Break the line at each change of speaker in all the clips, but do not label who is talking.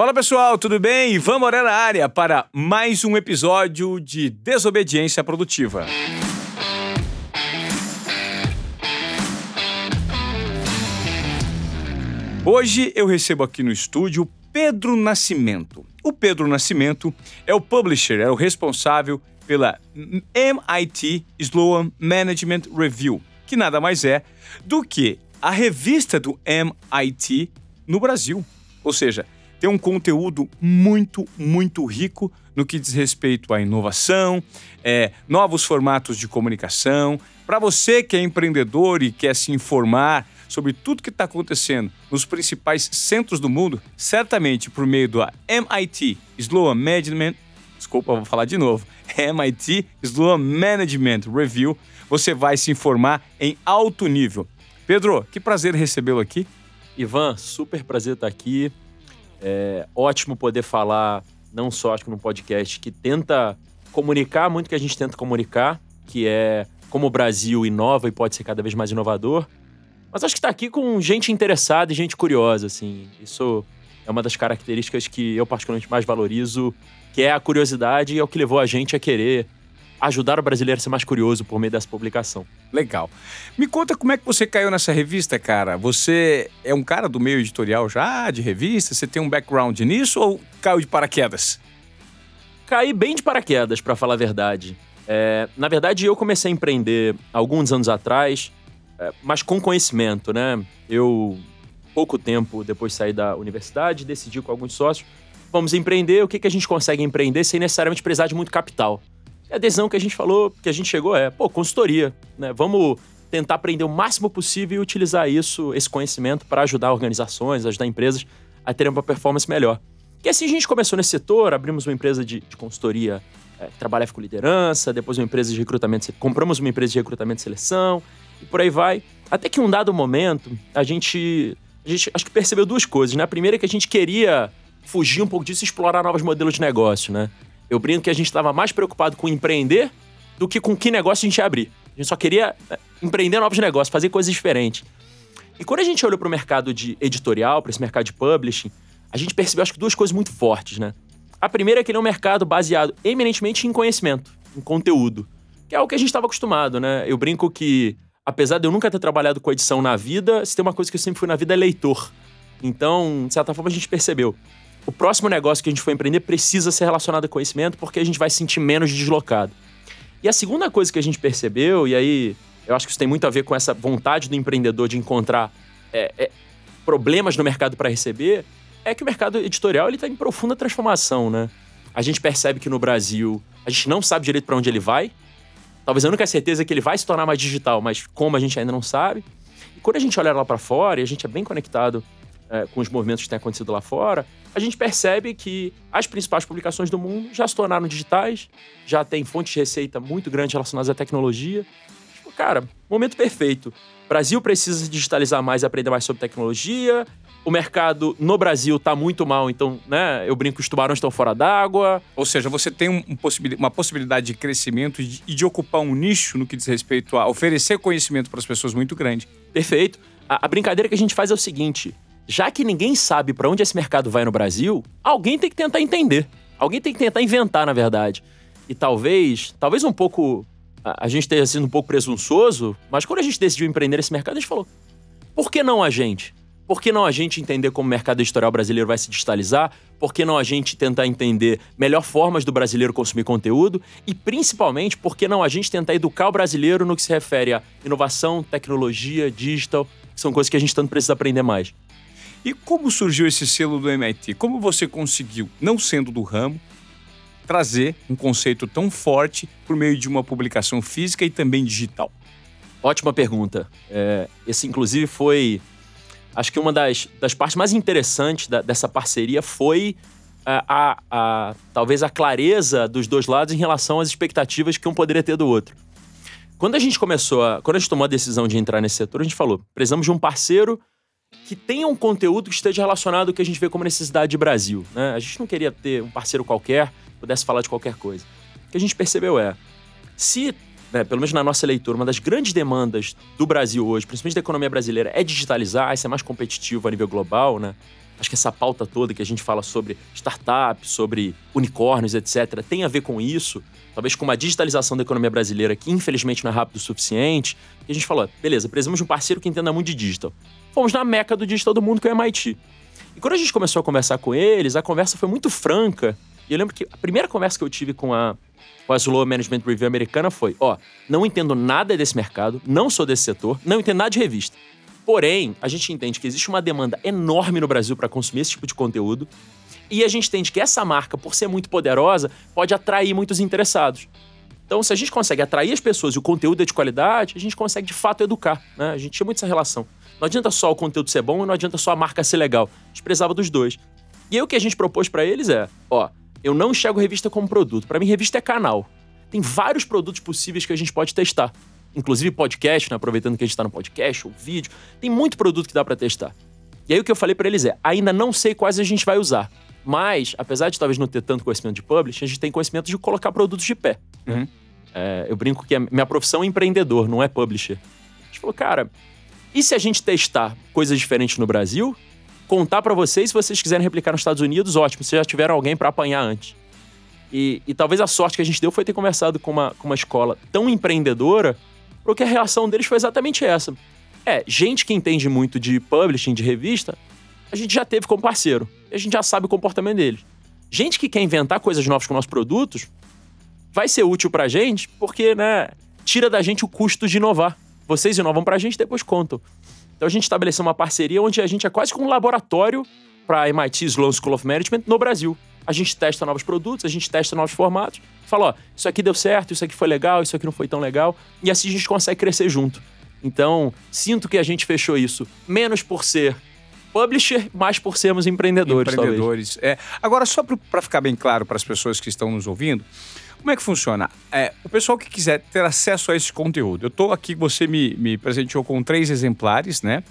Fala pessoal, tudo bem? Ivan Moreira na área para mais um episódio de Desobediência Produtiva. Hoje eu recebo aqui no estúdio Pedro Nascimento. O Pedro Nascimento é o publisher, é o responsável pela MIT Sloan Management Review, que nada mais é do que a revista do MIT no Brasil. Ou seja, tem um conteúdo muito, muito rico no que diz respeito à inovação, é, novos formatos de comunicação. Para você que é empreendedor e quer se informar sobre tudo que está acontecendo nos principais centros do mundo, certamente por meio do MIT Sloan Management, desculpa, vou falar de novo, MIT Sloan Management Review, você vai se informar em alto nível. Pedro, que prazer recebê-lo aqui.
Ivan, super prazer estar aqui. É ótimo poder falar, não só acho que num podcast que tenta comunicar muito o que a gente tenta comunicar, que é como o Brasil inova e pode ser cada vez mais inovador. Mas acho que está aqui com gente interessada e gente curiosa, assim. Isso é uma das características que eu particularmente mais valorizo, que é a curiosidade e é o que levou a gente a querer ajudar o brasileiro a ser mais curioso por meio dessa publicação.
Legal. Me conta como é que você caiu nessa revista, cara. Você é um cara do meio editorial já, de revista? Você tem um background nisso ou caiu de paraquedas?
Caí bem de paraquedas, para falar a verdade. É, na verdade, eu comecei a empreender alguns anos atrás, é, mas com conhecimento, né? Eu, pouco tempo depois de sair da universidade, decidi com alguns sócios, vamos empreender, o que, que a gente consegue empreender sem necessariamente precisar de muito capital. E a decisão que a gente falou, que a gente chegou é, pô, consultoria, né? Vamos tentar aprender o máximo possível e utilizar isso, esse conhecimento, para ajudar organizações, ajudar empresas a terem uma performance melhor. E assim a gente começou nesse setor, abrimos uma empresa de, de consultoria é, que trabalha com liderança, depois uma empresa de recrutamento, compramos uma empresa de recrutamento e seleção, e por aí vai. Até que um dado momento, a gente, a gente acho que percebeu duas coisas, né? A primeira é que a gente queria fugir um pouco disso e explorar novos modelos de negócio, né? Eu brinco que a gente estava mais preocupado com empreender do que com que negócio a gente ia abrir. A gente só queria é, empreender novos negócios, fazer coisas diferentes. E quando a gente olhou para o mercado de editorial, para esse mercado de publishing, a gente percebeu, acho que, duas coisas muito fortes, né? A primeira é que ele é um mercado baseado eminentemente em conhecimento, em conteúdo, que é o que a gente estava acostumado, né? Eu brinco que, apesar de eu nunca ter trabalhado com edição na vida, se tem uma coisa que eu sempre fui na vida é leitor. Então, de certa forma, a gente percebeu o próximo negócio que a gente for empreender precisa ser relacionado a conhecimento, porque a gente vai se sentir menos deslocado. E a segunda coisa que a gente percebeu, e aí eu acho que isso tem muito a ver com essa vontade do empreendedor de encontrar é, é, problemas no mercado para receber, é que o mercado editorial ele está em profunda transformação, né? A gente percebe que no Brasil a gente não sabe direito para onde ele vai. Talvez a única certeza é que ele vai se tornar mais digital, mas como a gente ainda não sabe. E quando a gente olha lá para fora, e a gente é bem conectado é, com os movimentos que têm acontecido lá fora, a gente percebe que as principais publicações do mundo já se tornaram digitais, já tem fontes de receita muito grandes relacionadas à tecnologia. Tipo, cara, momento perfeito. O Brasil precisa se digitalizar mais e aprender mais sobre tecnologia. O mercado no Brasil está muito mal, então, né? Eu brinco que os tubarões estão fora d'água.
Ou seja, você tem um, uma possibilidade de crescimento e de, de ocupar um nicho no que diz respeito a oferecer conhecimento para as pessoas muito grande.
Perfeito. A, a brincadeira que a gente faz é o seguinte: já que ninguém sabe para onde esse mercado vai no Brasil, alguém tem que tentar entender. Alguém tem que tentar inventar, na verdade. E talvez, talvez um pouco a, gente tenha sido um pouco presunçoso, mas quando a gente decidiu empreender esse mercado, a gente falou: por que não a gente? Por que não a gente entender como o mercado editorial brasileiro vai se digitalizar? Por que não a gente tentar entender melhor formas do brasileiro consumir conteúdo? E principalmente, por que não a gente tentar educar o brasileiro no que se refere a inovação, tecnologia, digital, que são coisas que a gente tanto precisa aprender mais?
E como surgiu esse selo do MIT? Como você conseguiu, não sendo do ramo, trazer um conceito tão forte por meio de uma publicação física e também digital?
Ótima pergunta. É, esse, inclusive, foi. Acho que uma das, das partes mais interessantes da, dessa parceria foi a, a, a, talvez a clareza dos dois lados em relação às expectativas que um poderia ter do outro. Quando a gente começou a. Quando a gente tomou a decisão de entrar nesse setor, a gente falou: precisamos de um parceiro que tenha um conteúdo que esteja relacionado ao que a gente vê como necessidade de Brasil. Né? A gente não queria ter um parceiro qualquer, pudesse falar de qualquer coisa. O que a gente percebeu é, se, né, pelo menos na nossa leitura, uma das grandes demandas do Brasil hoje, principalmente da economia brasileira, é digitalizar, é ser mais competitivo a nível global, né? Acho que essa pauta toda que a gente fala sobre startups, sobre unicórnios, etc., tem a ver com isso. Talvez com uma digitalização da economia brasileira que, infelizmente, não é rápido o suficiente. E a gente falou: beleza, precisamos de um parceiro que entenda muito de digital. Fomos na meca do digital do mundo, que é o MIT. E quando a gente começou a conversar com eles, a conversa foi muito franca. E eu lembro que a primeira conversa que eu tive com a, com a Slow Management Review americana foi: ó, não entendo nada desse mercado, não sou desse setor, não entendo nada de revista. Porém, a gente entende que existe uma demanda enorme no Brasil para consumir esse tipo de conteúdo. E a gente entende que essa marca, por ser muito poderosa, pode atrair muitos interessados. Então, se a gente consegue atrair as pessoas e o conteúdo é de qualidade, a gente consegue de fato educar. Né? A gente tinha muito essa relação. Não adianta só o conteúdo ser bom e não adianta só a marca ser legal. A gente precisava dos dois. E aí o que a gente propôs para eles é: ó, eu não enxergo revista como produto. Para mim, revista é canal. Tem vários produtos possíveis que a gente pode testar inclusive podcast, né? aproveitando que a gente está no podcast, ou vídeo, tem muito produto que dá para testar. E aí o que eu falei para eles é: ainda não sei quais a gente vai usar, mas apesar de talvez não ter tanto conhecimento de publishing, a gente tem conhecimento de colocar produtos de pé. Uhum. É, eu brinco que a minha profissão é empreendedor, não é publisher. A gente falou, cara, e se a gente testar coisas diferentes no Brasil, contar para vocês, se vocês quiserem replicar nos Estados Unidos, ótimo, vocês já tiveram alguém para apanhar antes. E, e, talvez a sorte que a gente deu foi ter conversado com uma, com uma escola tão empreendedora porque a reação deles foi exatamente essa. É, gente que entende muito de publishing, de revista, a gente já teve como parceiro. A gente já sabe o comportamento deles. Gente que quer inventar coisas novas com nossos produtos, vai ser útil pra gente, porque, né, tira da gente o custo de inovar. Vocês inovam pra gente, depois contam. Então a gente estabeleceu uma parceria onde a gente é quase como um laboratório para MIT Sloan School of Management no Brasil. A gente testa novos produtos, a gente testa novos formatos fala, ó, isso aqui deu certo, isso aqui foi legal, isso aqui não foi tão legal, e assim a gente consegue crescer junto. Então, sinto que a gente fechou isso menos por ser publisher, mais por sermos empreendedores.
Empreendedores. É. Agora, só para ficar bem claro para as pessoas que estão nos ouvindo, como é que funciona? É, o pessoal que quiser ter acesso a esse conteúdo, eu estou aqui, você me, me presenteou com três exemplares, né?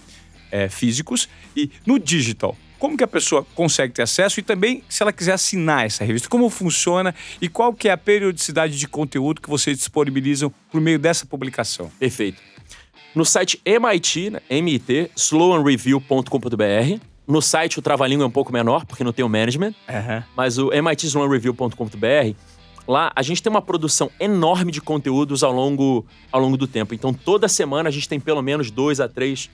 É, físicos, e no digital. Como que a pessoa consegue ter acesso e também se ela quiser assinar essa revista, como funciona e qual que é a periodicidade de conteúdo que vocês disponibilizam por meio dessa publicação?
Perfeito. No site MIT, né, MIT, slowanreview.com.br. No site o trabalhinho é um pouco menor, porque não tem o management. Uhum. Mas o mitslowanreview.com.br, lá a gente tem uma produção enorme de conteúdos ao longo, ao longo do tempo. Então toda semana a gente tem pelo menos dois a três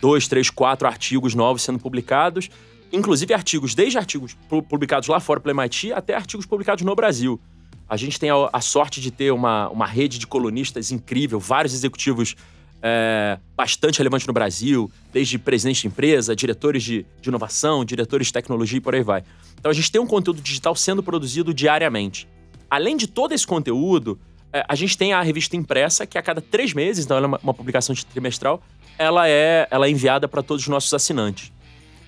dois, três, quatro artigos novos sendo publicados, inclusive artigos, desde artigos publicados lá fora pelo MIT até artigos publicados no Brasil. A gente tem a, a sorte de ter uma, uma rede de colunistas incrível, vários executivos é, bastante relevantes no Brasil, desde presidentes de empresa, diretores de, de inovação, diretores de tecnologia e por aí vai. Então a gente tem um conteúdo digital sendo produzido diariamente. Além de todo esse conteúdo, é, a gente tem a revista impressa, que a cada três meses, então ela é uma, publicação trimestral, ela é, ela é enviada para todos os nossos assinantes.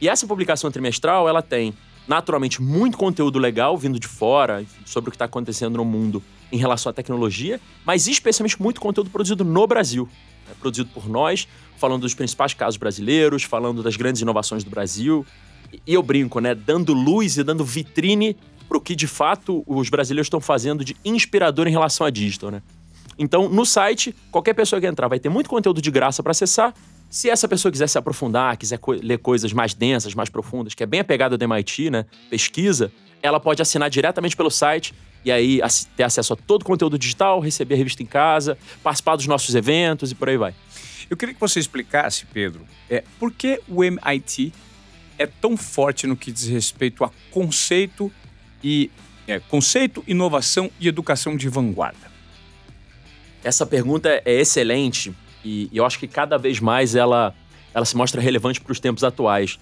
E essa publicação trimestral, ela tem, naturalmente, muito conteúdo legal vindo de fora, sobre o que está acontecendo no mundo em relação à tecnologia, mas especialmente muito conteúdo produzido no Brasil. Né? Produzido por nós, falando dos principais casos brasileiros, falando das grandes inovações do Brasil. E eu brinco, né? Dando luz e dando vitrine para o que de fato os brasileiros estão fazendo de inspirador em relação a digital, né? Então, no site, qualquer pessoa que entrar vai ter muito conteúdo de graça para acessar. Se essa pessoa quiser se aprofundar, quiser co ler coisas mais densas, mais profundas, que é bem a pegada do MIT, né? Pesquisa, ela pode assinar diretamente pelo site e aí ter acesso a todo o conteúdo digital, receber a revista em casa, participar dos nossos eventos e por aí vai.
Eu queria que você explicasse, Pedro, é, por que o MIT é tão forte no que diz respeito a conceito e é, conceito, inovação e educação de vanguarda.
Essa pergunta é excelente e, eu acho que cada vez mais ela, ela se mostra relevante para os tempos atuais.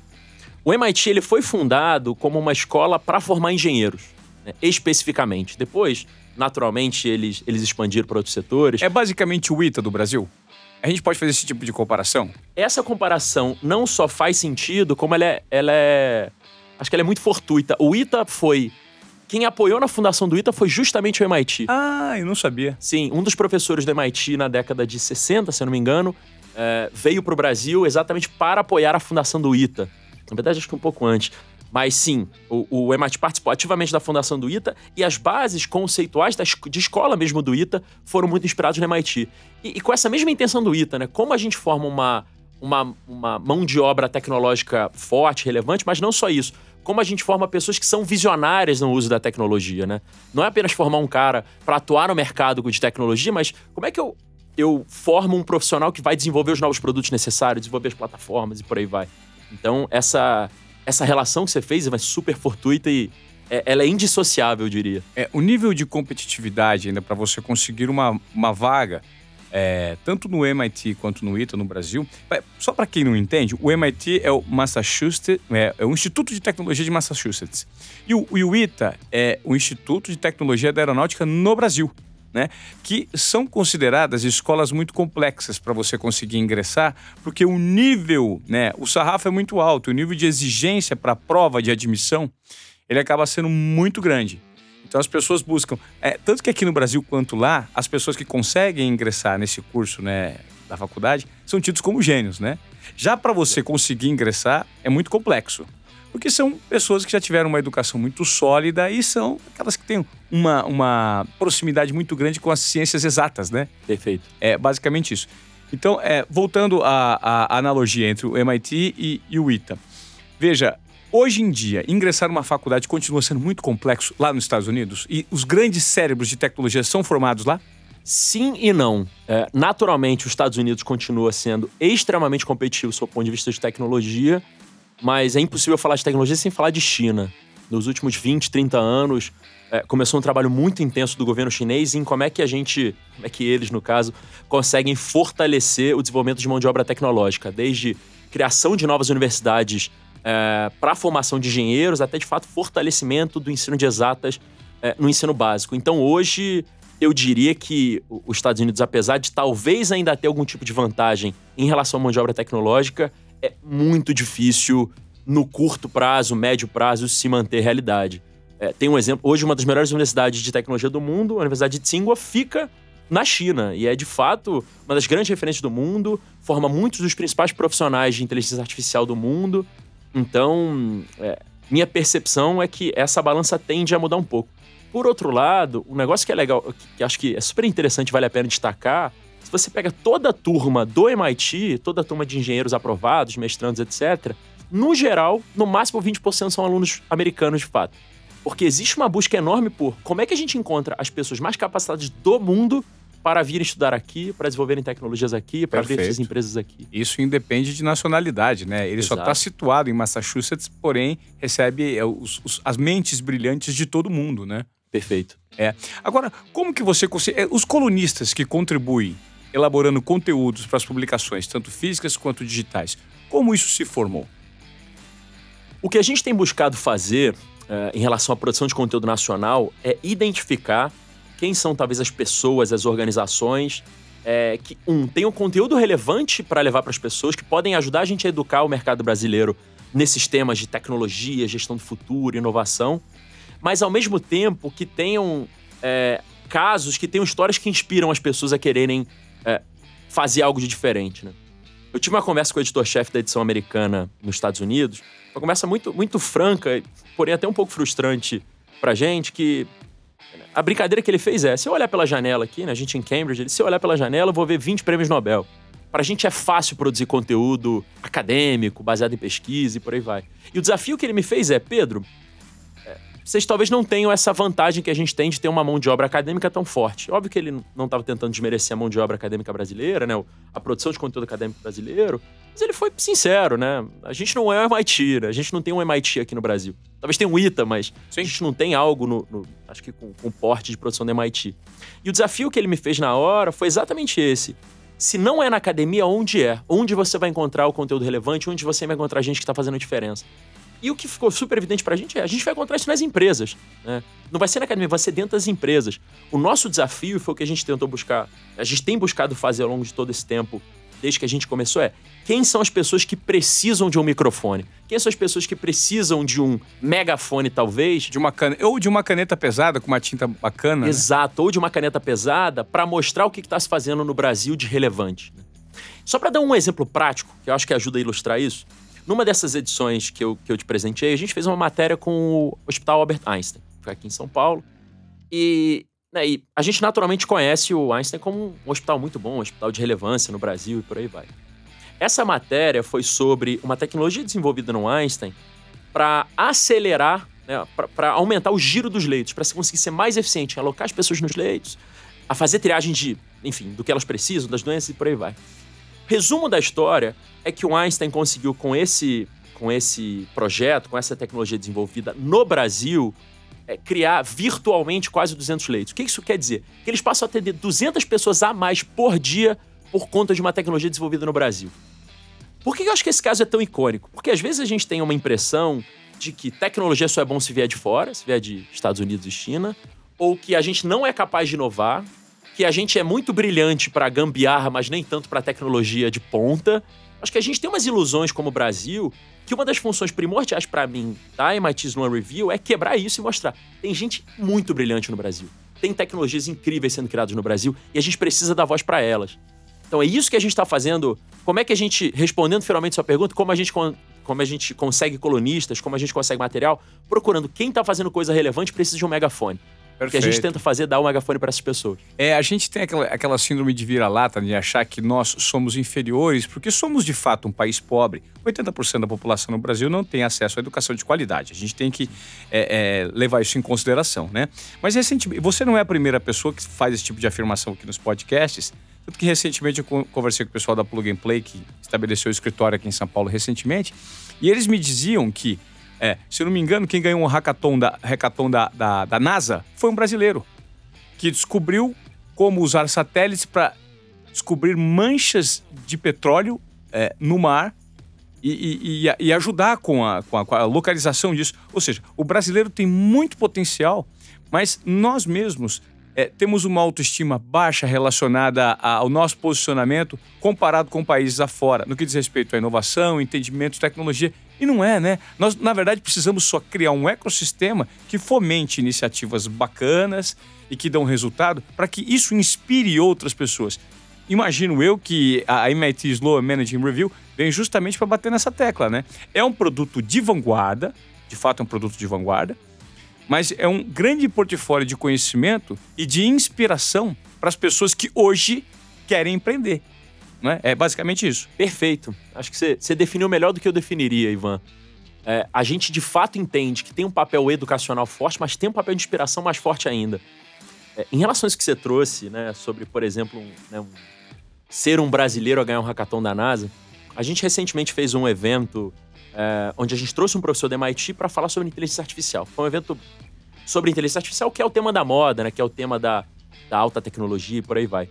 O MIT ele foi fundado como uma escola para formar engenheiros, né, especificamente. Depois, naturalmente, eles, eles expandiram para outros setores.
É basicamente o ITA do Brasil? A gente pode fazer esse tipo de comparação?
Essa comparação não só faz sentido, como ela é, ela é. Acho que ela é muito fortuita. O ITA foi quem apoiou na fundação do ITA foi justamente o MIT.
Ah, eu não sabia.
Sim, um dos professores do MIT na década de 60, se eu não me engano, é, veio para o Brasil exatamente para apoiar a fundação do ITA. Na verdade, acho que um pouco antes. Mas sim, o, o MIT participou ativamente da fundação do ITA e as bases conceituais da, de escola mesmo do ITA foram muito inspirados no MIT. E, e com essa mesma intenção do ITA, né? Como a gente forma uma, uma, uma mão de obra tecnológica forte, relevante, mas não só isso. Como a gente forma pessoas que são visionárias no uso da tecnologia, né? Não é apenas formar um cara para atuar no mercado de tecnologia, mas como é que eu, eu formo um profissional que vai desenvolver os novos produtos necessários, desenvolver as plataformas e por aí vai. Então, essa, essa relação que você fez é super fortuita e é, ela é indissociável, eu diria.
É, o nível de competitividade ainda para você conseguir uma, uma vaga é, tanto no MIT quanto no ITA no Brasil. Só para quem não entende, o MIT é o Massachusetts, é, é, o Instituto de Tecnologia de Massachusetts. E o, e o ITA é o Instituto de Tecnologia da Aeronáutica no Brasil. Né, que são consideradas escolas muito complexas para você conseguir ingressar, porque o nível, né, o sarrafo é muito alto, o nível de exigência para a prova de admissão, ele acaba sendo muito grande. Então as pessoas buscam. É, tanto que aqui no Brasil quanto lá, as pessoas que conseguem ingressar nesse curso né, da faculdade são tidos como gênios, né? Já para você conseguir ingressar é muito complexo. Porque são pessoas que já tiveram uma educação muito sólida e são aquelas que têm uma, uma proximidade muito grande com as ciências exatas, né?
Perfeito.
É basicamente isso. Então, é, voltando à, à analogia entre o MIT e, e o ITA. Veja, Hoje em dia, ingressar numa faculdade continua sendo muito complexo lá nos Estados Unidos? E os grandes cérebros de tecnologia são formados lá?
Sim e não. É, naturalmente, os Estados Unidos continua sendo extremamente competitivo do ponto de vista de tecnologia, mas é impossível falar de tecnologia sem falar de China. Nos últimos 20, 30 anos, é, começou um trabalho muito intenso do governo chinês em como é que a gente, como é que eles, no caso, conseguem fortalecer o desenvolvimento de mão de obra tecnológica, desde criação de novas universidades é, para a formação de engenheiros, até de fato fortalecimento do ensino de exatas é, no ensino básico. Então hoje eu diria que os Estados Unidos, apesar de talvez ainda ter algum tipo de vantagem em relação à mão de obra tecnológica, é muito difícil no curto prazo, médio prazo, se manter realidade. É, tem um exemplo, hoje uma das melhores universidades de tecnologia do mundo, a Universidade de Tsinghua, fica na China e é de fato uma das grandes referências do mundo, forma muitos dos principais profissionais de inteligência artificial do mundo então, é, minha percepção é que essa balança tende a mudar um pouco. Por outro lado, um negócio que é legal, que acho que é super interessante, vale a pena destacar, se você pega toda a turma do MIT, toda a turma de engenheiros aprovados, mestrandos, etc., no geral, no máximo 20% são alunos americanos de fato. Porque existe uma busca enorme por como é que a gente encontra as pessoas mais capacitadas do mundo para vir estudar aqui, para desenvolverem tecnologias aqui, para abrir essas empresas aqui.
Isso independe de nacionalidade, né? Ele Exato. só está situado em Massachusetts, porém recebe é, os, os, as mentes brilhantes de todo mundo, né?
Perfeito.
É. Agora, como que você consegue... É, os colunistas que contribuem elaborando conteúdos para as publicações, tanto físicas quanto digitais, como isso se formou?
O que a gente tem buscado fazer uh, em relação à produção de conteúdo nacional é identificar quem são talvez as pessoas, as organizações é, que, um, tenham conteúdo relevante para levar para as pessoas, que podem ajudar a gente a educar o mercado brasileiro nesses temas de tecnologia, gestão do futuro, inovação, mas ao mesmo tempo que tenham é, casos, que tenham histórias que inspiram as pessoas a quererem é, fazer algo de diferente. Né? Eu tive uma conversa com o editor-chefe da edição americana nos Estados Unidos, uma conversa muito, muito franca, porém até um pouco frustrante pra gente, que a brincadeira que ele fez é: se eu olhar pela janela aqui, né, a gente em Cambridge, ele, se eu olhar pela janela, eu vou ver 20 prêmios Nobel. Pra gente é fácil produzir conteúdo acadêmico, baseado em pesquisa e por aí vai. E o desafio que ele me fez é: Pedro, vocês talvez não tenham essa vantagem que a gente tem de ter uma mão de obra acadêmica tão forte. Óbvio que ele não estava tentando desmerecer a mão de obra acadêmica brasileira, né? A produção de conteúdo acadêmico brasileiro. Mas ele foi sincero, né? A gente não é o MIT, né? A gente não tem um MIT aqui no Brasil. Talvez tenha um ITA, mas Sim. a gente não tem algo no, no acho que com, com porte de produção do MIT. E o desafio que ele me fez na hora foi exatamente esse. Se não é na academia, onde é? Onde você vai encontrar o conteúdo relevante? Onde você vai encontrar gente que está fazendo a diferença? E o que ficou super evidente pra gente é a gente vai encontrar isso nas empresas. Né? Não vai ser na academia, vai ser dentro das empresas. O nosso desafio foi o que a gente tentou buscar, a gente tem buscado fazer ao longo de todo esse tempo, desde que a gente começou, é quem são as pessoas que precisam de um microfone? Quem são as pessoas que precisam de um megafone, talvez?
De uma can... Ou de uma caneta pesada com uma tinta bacana.
Né? Exato, né? ou de uma caneta pesada para mostrar o que está se fazendo no Brasil de relevante. Só para dar um exemplo prático, que eu acho que ajuda a ilustrar isso, numa dessas edições que eu, que eu te presenteei, a gente fez uma matéria com o Hospital Albert Einstein, que foi aqui em São Paulo. E, né, e a gente naturalmente conhece o Einstein como um hospital muito bom, um hospital de relevância no Brasil e por aí vai. Essa matéria foi sobre uma tecnologia desenvolvida no Einstein para acelerar, né, para aumentar o giro dos leitos, para conseguir ser mais eficiente em alocar as pessoas nos leitos, a fazer triagem de, enfim, do que elas precisam, das doenças e por aí vai. Resumo da história é que o Einstein conseguiu com esse com esse projeto, com essa tecnologia desenvolvida no Brasil, é, criar virtualmente quase 200 leitos. O que isso quer dizer? Que eles passam a atender 200 pessoas a mais por dia por conta de uma tecnologia desenvolvida no Brasil. Por que eu acho que esse caso é tão icônico? Porque às vezes a gente tem uma impressão de que tecnologia só é bom se vier de fora, se vier de Estados Unidos e China, ou que a gente não é capaz de inovar, que a gente é muito brilhante para gambiarra, mas nem tanto para tecnologia de ponta. Acho que a gente tem umas ilusões como Brasil que uma das funções primordiais para mim da MIT Sloan Review é quebrar isso e mostrar. Tem gente muito brilhante no Brasil. Tem tecnologias incríveis sendo criadas no Brasil e a gente precisa dar voz para elas. Então é isso que a gente está fazendo. Como é que a gente, respondendo finalmente sua pergunta, como a gente, como a gente consegue colunistas, como a gente consegue material, procurando quem está fazendo coisa relevante precisa de um megafone. Perfeito. que a gente tenta fazer dar o um megafone para essas pessoas.
É, a gente tem aquela, aquela síndrome de vira-lata, de achar que nós somos inferiores, porque somos de fato um país pobre. 80% da população no Brasil não tem acesso à educação de qualidade. A gente tem que é, é, levar isso em consideração, né? Mas recentemente, você não é a primeira pessoa que faz esse tipo de afirmação aqui nos podcasts. Tanto que recentemente eu conversei com o pessoal da Plug and Play, que estabeleceu o escritório aqui em São Paulo recentemente, e eles me diziam que é, se não me engano, quem ganhou um hackathon da, hackathon da, da, da NASA foi um brasileiro que descobriu como usar satélites para descobrir manchas de petróleo é, no mar e, e, e ajudar com a, com, a, com a, localização disso. Ou seja, o brasileiro tem muito potencial, mas nós mesmos é, temos uma autoestima baixa relacionada ao nosso posicionamento comparado com países afora, no que diz respeito à inovação, entendimento, tecnologia. E não é, né? Nós, na verdade, precisamos só criar um ecossistema que fomente iniciativas bacanas e que dão resultado para que isso inspire outras pessoas. Imagino eu que a MIT Sloan Managing Review vem justamente para bater nessa tecla, né? É um produto de vanguarda, de fato é um produto de vanguarda, mas é um grande portfólio de conhecimento e de inspiração para as pessoas que hoje querem empreender. Né? É basicamente isso.
Perfeito. Acho que você, definiu melhor do que eu definiria, Ivan. É, a gente de fato entende que tem um papel educacional forte, mas tem um papel de inspiração mais forte ainda. É, em relação a isso que você trouxe, né, sobre, por exemplo, um, né, um, ser um brasileiro a ganhar um hackathon da NASA, a gente recentemente fez um evento é, onde a gente trouxe um professor da MIT para falar sobre inteligência artificial. Foi um evento sobre inteligência artificial, que é o tema da moda, né, que é o tema da, da alta tecnologia e por aí vai.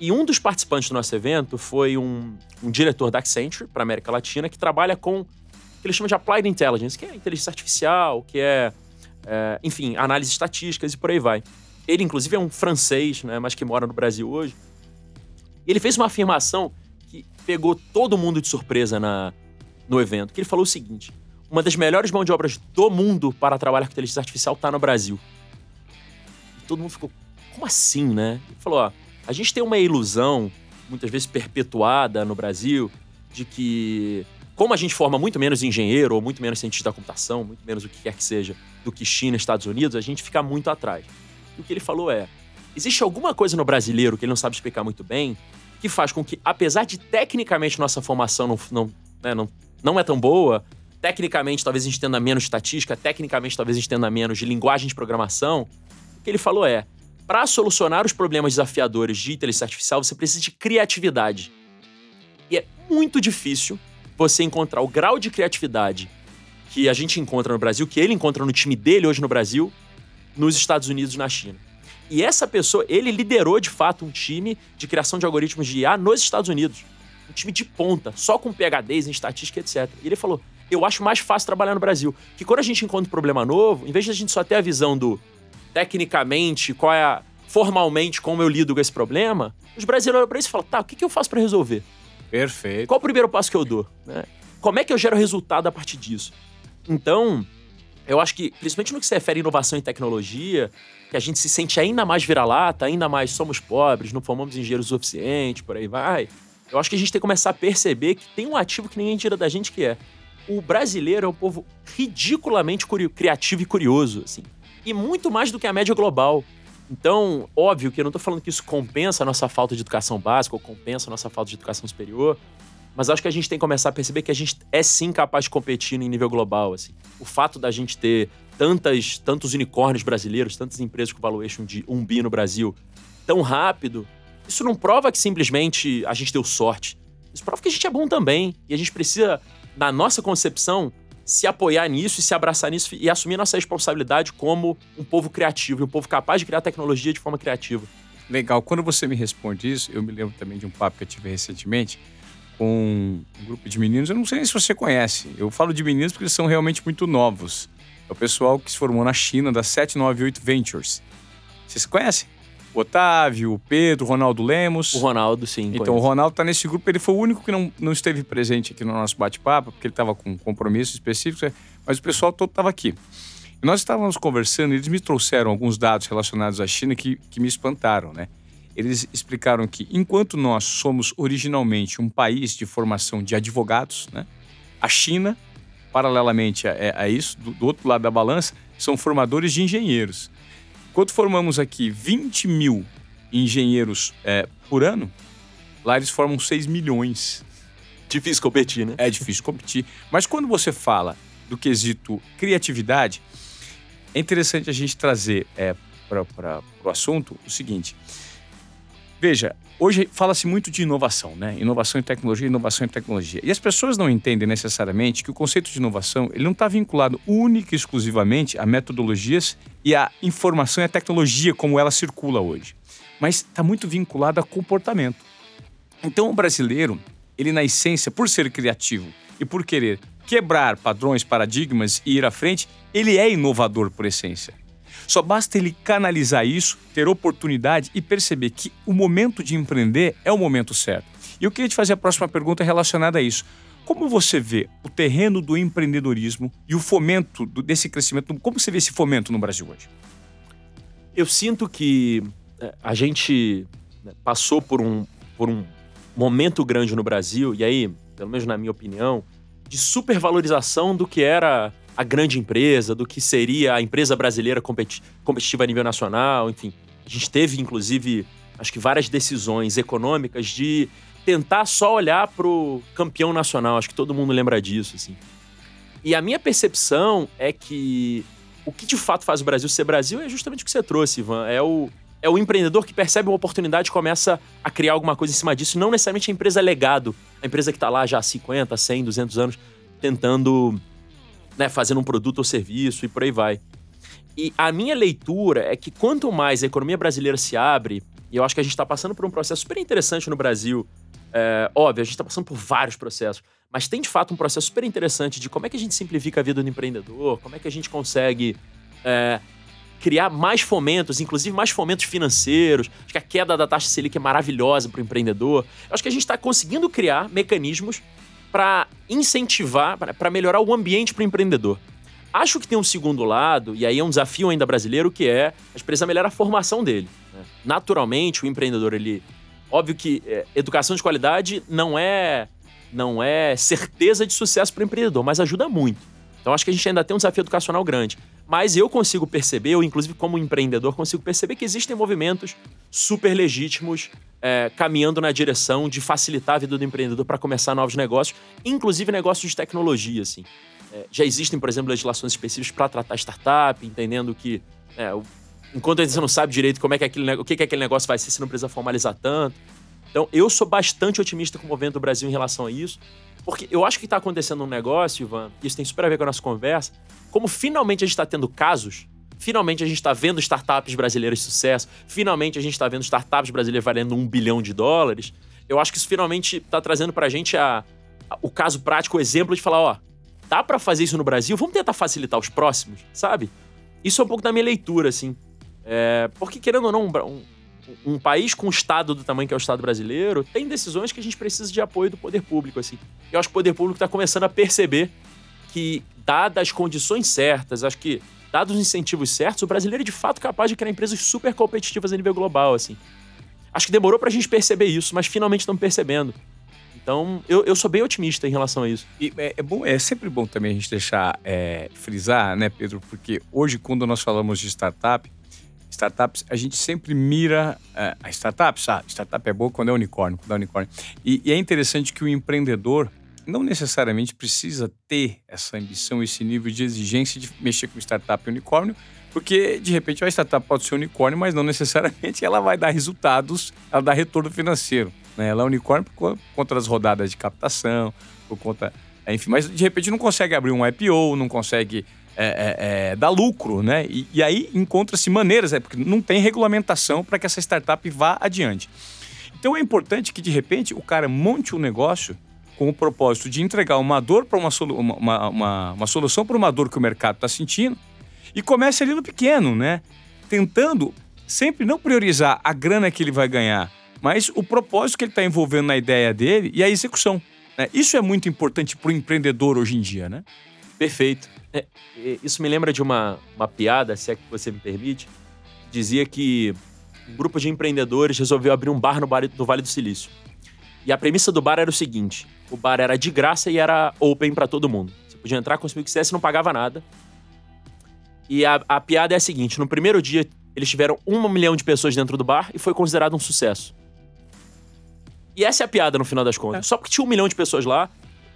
E um dos participantes do nosso evento foi um, um diretor da Accenture para América Latina que trabalha com o que ele chama de Applied Intelligence, que é inteligência artificial, que é, é enfim, análise estatísticas e por aí vai. Ele, inclusive, é um francês, né, mas que mora no Brasil hoje. Ele fez uma afirmação que pegou todo mundo de surpresa na, no evento, que ele falou o seguinte: uma das melhores mãos de obras do mundo para trabalhar com inteligência artificial está no Brasil. E todo mundo ficou, como assim, né? Ele falou, ó, a gente tem uma ilusão, muitas vezes perpetuada no Brasil, de que, como a gente forma muito menos engenheiro ou muito menos cientista da computação, muito menos o que quer que seja, do que China Estados Unidos, a gente fica muito atrás. E o que ele falou é: existe alguma coisa no brasileiro que ele não sabe explicar muito bem, que faz com que, apesar de tecnicamente nossa formação não, não, né, não, não é tão boa, tecnicamente talvez a gente entenda menos estatística, tecnicamente talvez a gente entenda menos de linguagem de programação, o que ele falou é: para solucionar os problemas desafiadores de inteligência artificial, você precisa de criatividade. E é muito difícil você encontrar o grau de criatividade que a gente encontra no Brasil, que ele encontra no time dele hoje no Brasil, nos Estados Unidos e na China. E essa pessoa, ele liderou de fato um time de criação de algoritmos de IA nos Estados Unidos. Um time de ponta, só com PHDs em estatística, etc. E ele falou: eu acho mais fácil trabalhar no Brasil. Que quando a gente encontra um problema novo, em vez de a gente só ter a visão do tecnicamente, qual é a, formalmente como eu lido com esse problema, os brasileiros olham pra isso e falam, tá, o que, que eu faço para resolver?
Perfeito.
Qual o primeiro passo que eu dou? Né? Como é que eu gero resultado a partir disso? Então, eu acho que, principalmente no que se refere à inovação e tecnologia, que a gente se sente ainda mais vira-lata, ainda mais somos pobres, não formamos engenheiros o suficiente, por aí vai. Eu acho que a gente tem que começar a perceber que tem um ativo que ninguém tira da gente, que é o brasileiro é um povo ridiculamente criativo e curioso, assim e muito mais do que a média global. Então, óbvio que eu não estou falando que isso compensa a nossa falta de educação básica ou compensa a nossa falta de educação superior, mas acho que a gente tem que começar a perceber que a gente é sim capaz de competir em nível global. Assim. O fato da gente ter tantas, tantos unicórnios brasileiros, tantas empresas com valuation de um bi no Brasil tão rápido, isso não prova que simplesmente a gente deu sorte. Isso prova que a gente é bom também. E a gente precisa, na nossa concepção, se apoiar nisso e se abraçar nisso e assumir nossa responsabilidade como um povo criativo, um povo capaz de criar tecnologia de forma criativa.
Legal. Quando você me responde isso, eu me lembro também de um papo que eu tive recentemente com um grupo de meninos. Eu não sei nem se você conhece. Eu falo de meninos porque eles são realmente muito novos. É o pessoal que se formou na China, da 798 Ventures. Vocês conhecem? O Otávio, o Pedro, o Ronaldo Lemos.
O Ronaldo, sim.
Então, o Ronaldo está nesse grupo. Ele foi o único que não, não esteve presente aqui no nosso bate-papo, porque ele estava com compromissos específicos, mas o pessoal todo estava aqui. E nós estávamos conversando e eles me trouxeram alguns dados relacionados à China que, que me espantaram, né? Eles explicaram que, enquanto nós somos originalmente um país de formação de advogados, né? A China, paralelamente a, a isso, do, do outro lado da balança, são formadores de engenheiros. Enquanto formamos aqui 20 mil engenheiros é, por ano, lá eles formam 6 milhões.
Difícil competir, né?
É difícil competir. Mas quando você fala do quesito criatividade, é interessante a gente trazer é, para o assunto o seguinte. Veja, hoje fala-se muito de inovação, né? Inovação em tecnologia, inovação em tecnologia. E as pessoas não entendem necessariamente que o conceito de inovação ele não está vinculado única e exclusivamente a metodologias e a informação e a tecnologia como ela circula hoje. Mas está muito vinculado a comportamento. Então o brasileiro, ele na essência, por ser criativo e por querer quebrar padrões, paradigmas e ir à frente, ele é inovador por essência. Só basta ele canalizar isso, ter oportunidade e perceber que o momento de empreender é o momento certo. E eu queria te fazer a próxima pergunta relacionada a isso. Como você vê o terreno do empreendedorismo e o fomento desse crescimento? Como você vê esse fomento no Brasil hoje?
Eu sinto que é, a gente né, passou por um, por um momento grande no Brasil, e aí, pelo menos na minha opinião, de supervalorização do que era a grande empresa, do que seria a empresa brasileira competi competitiva a nível nacional, enfim. A gente teve, inclusive, acho que várias decisões econômicas de tentar só olhar para o campeão nacional. Acho que todo mundo lembra disso, assim. E a minha percepção é que o que de fato faz o Brasil ser Brasil é justamente o que você trouxe, Ivan. É o, é o empreendedor que percebe uma oportunidade e começa a criar alguma coisa em cima disso, não necessariamente a empresa legado, a empresa que está lá já há 50, 100, 200 anos tentando, né, fazendo um produto ou serviço e por aí vai. E a minha leitura é que quanto mais a economia brasileira se abre, e eu acho que a gente está passando por um processo super interessante no Brasil, é, óbvio, a gente está passando por vários processos, mas tem de fato um processo super interessante de como é que a gente simplifica a vida do empreendedor, como é que a gente consegue é, criar mais fomentos, inclusive mais fomentos financeiros. Acho que a queda da taxa Selic é maravilhosa para o empreendedor. Eu acho que a gente está conseguindo criar mecanismos para incentivar, para melhorar o ambiente para o empreendedor. Acho que tem um segundo lado, e aí é um desafio ainda brasileiro, que é a empresa melhorar a formação dele. Né? Naturalmente, o empreendedor, ele. Óbvio que é, educação de qualidade não é, não é certeza de sucesso para o empreendedor, mas ajuda muito. Então acho que a gente ainda tem um desafio educacional grande. Mas eu consigo perceber, eu inclusive como empreendedor, consigo perceber que existem movimentos super legítimos é, caminhando na direção de facilitar a vida do empreendedor para começar novos negócios, inclusive negócios de tecnologia, assim. É, já existem, por exemplo, legislações específicas para tratar startup, entendendo que é, enquanto você não sabe direito como é que aquele, o que, que aquele negócio vai ser, você não precisa formalizar tanto. Então, eu sou bastante otimista com o movimento do Brasil em relação a isso. Porque eu acho que está acontecendo um negócio, Ivan, isso tem super a ver com a nossa conversa, como finalmente a gente está tendo casos, finalmente a gente está vendo startups brasileiras de sucesso, finalmente a gente está vendo startups brasileiras valendo um bilhão de dólares, eu acho que isso finalmente está trazendo para a gente o caso prático, o exemplo de falar, ó, dá para fazer isso no Brasil, vamos tentar facilitar os próximos, sabe? Isso é um pouco da minha leitura, assim. É, porque, querendo ou não, um, um país com um Estado do tamanho que é o Estado brasileiro, tem decisões que a gente precisa de apoio do poder público, assim. Eu acho que o poder público está começando a perceber que, dadas as condições certas, acho que, dados os incentivos certos, o brasileiro é de fato capaz de criar empresas super competitivas a nível global, assim. Acho que demorou para a gente perceber isso, mas finalmente estamos percebendo. Então, eu, eu sou bem otimista em relação a isso.
E é, é, bom, é sempre bom também a gente deixar é, frisar, né, Pedro? Porque hoje, quando nós falamos de startup, startups, a gente sempre mira é, a startups. Ah, startup é boa quando é unicórnio, quando é unicórnio. E, e é interessante que o empreendedor não necessariamente precisa ter essa ambição, esse nível de exigência de mexer com startup e unicórnio, porque de repente a startup pode ser unicórnio, mas não necessariamente ela vai dar resultados, ela dá retorno financeiro. Né? Ela é unicórnio por conta das rodadas de captação, por conta. Enfim, mas de repente não consegue abrir um IPO, não consegue é, é, é, dar lucro, né? E, e aí encontra-se maneiras, é, porque não tem regulamentação para que essa startup vá adiante. Então é importante que de repente o cara monte um negócio com o propósito de entregar uma dor para uma, solu uma, uma, uma solução para uma dor que o mercado está sentindo e comece ali no pequeno, né? Tentando sempre não priorizar a grana que ele vai ganhar, mas o propósito que ele está envolvendo na ideia dele e a execução. Né? Isso é muito importante para o empreendedor hoje em dia, né?
Perfeito. É, isso me lembra de uma, uma piada, se é que você me permite, que dizia que um grupo de empreendedores resolveu abrir um bar no, bar no Vale do Silício. E a premissa do bar era o seguinte: o bar era de graça e era open para todo mundo. Você podia entrar, consumir o que quisesse, não pagava nada. E a, a piada é a seguinte: no primeiro dia, eles tiveram um milhão de pessoas dentro do bar e foi considerado um sucesso. E essa é a piada no final das contas. É. Só porque tinha um milhão de pessoas lá,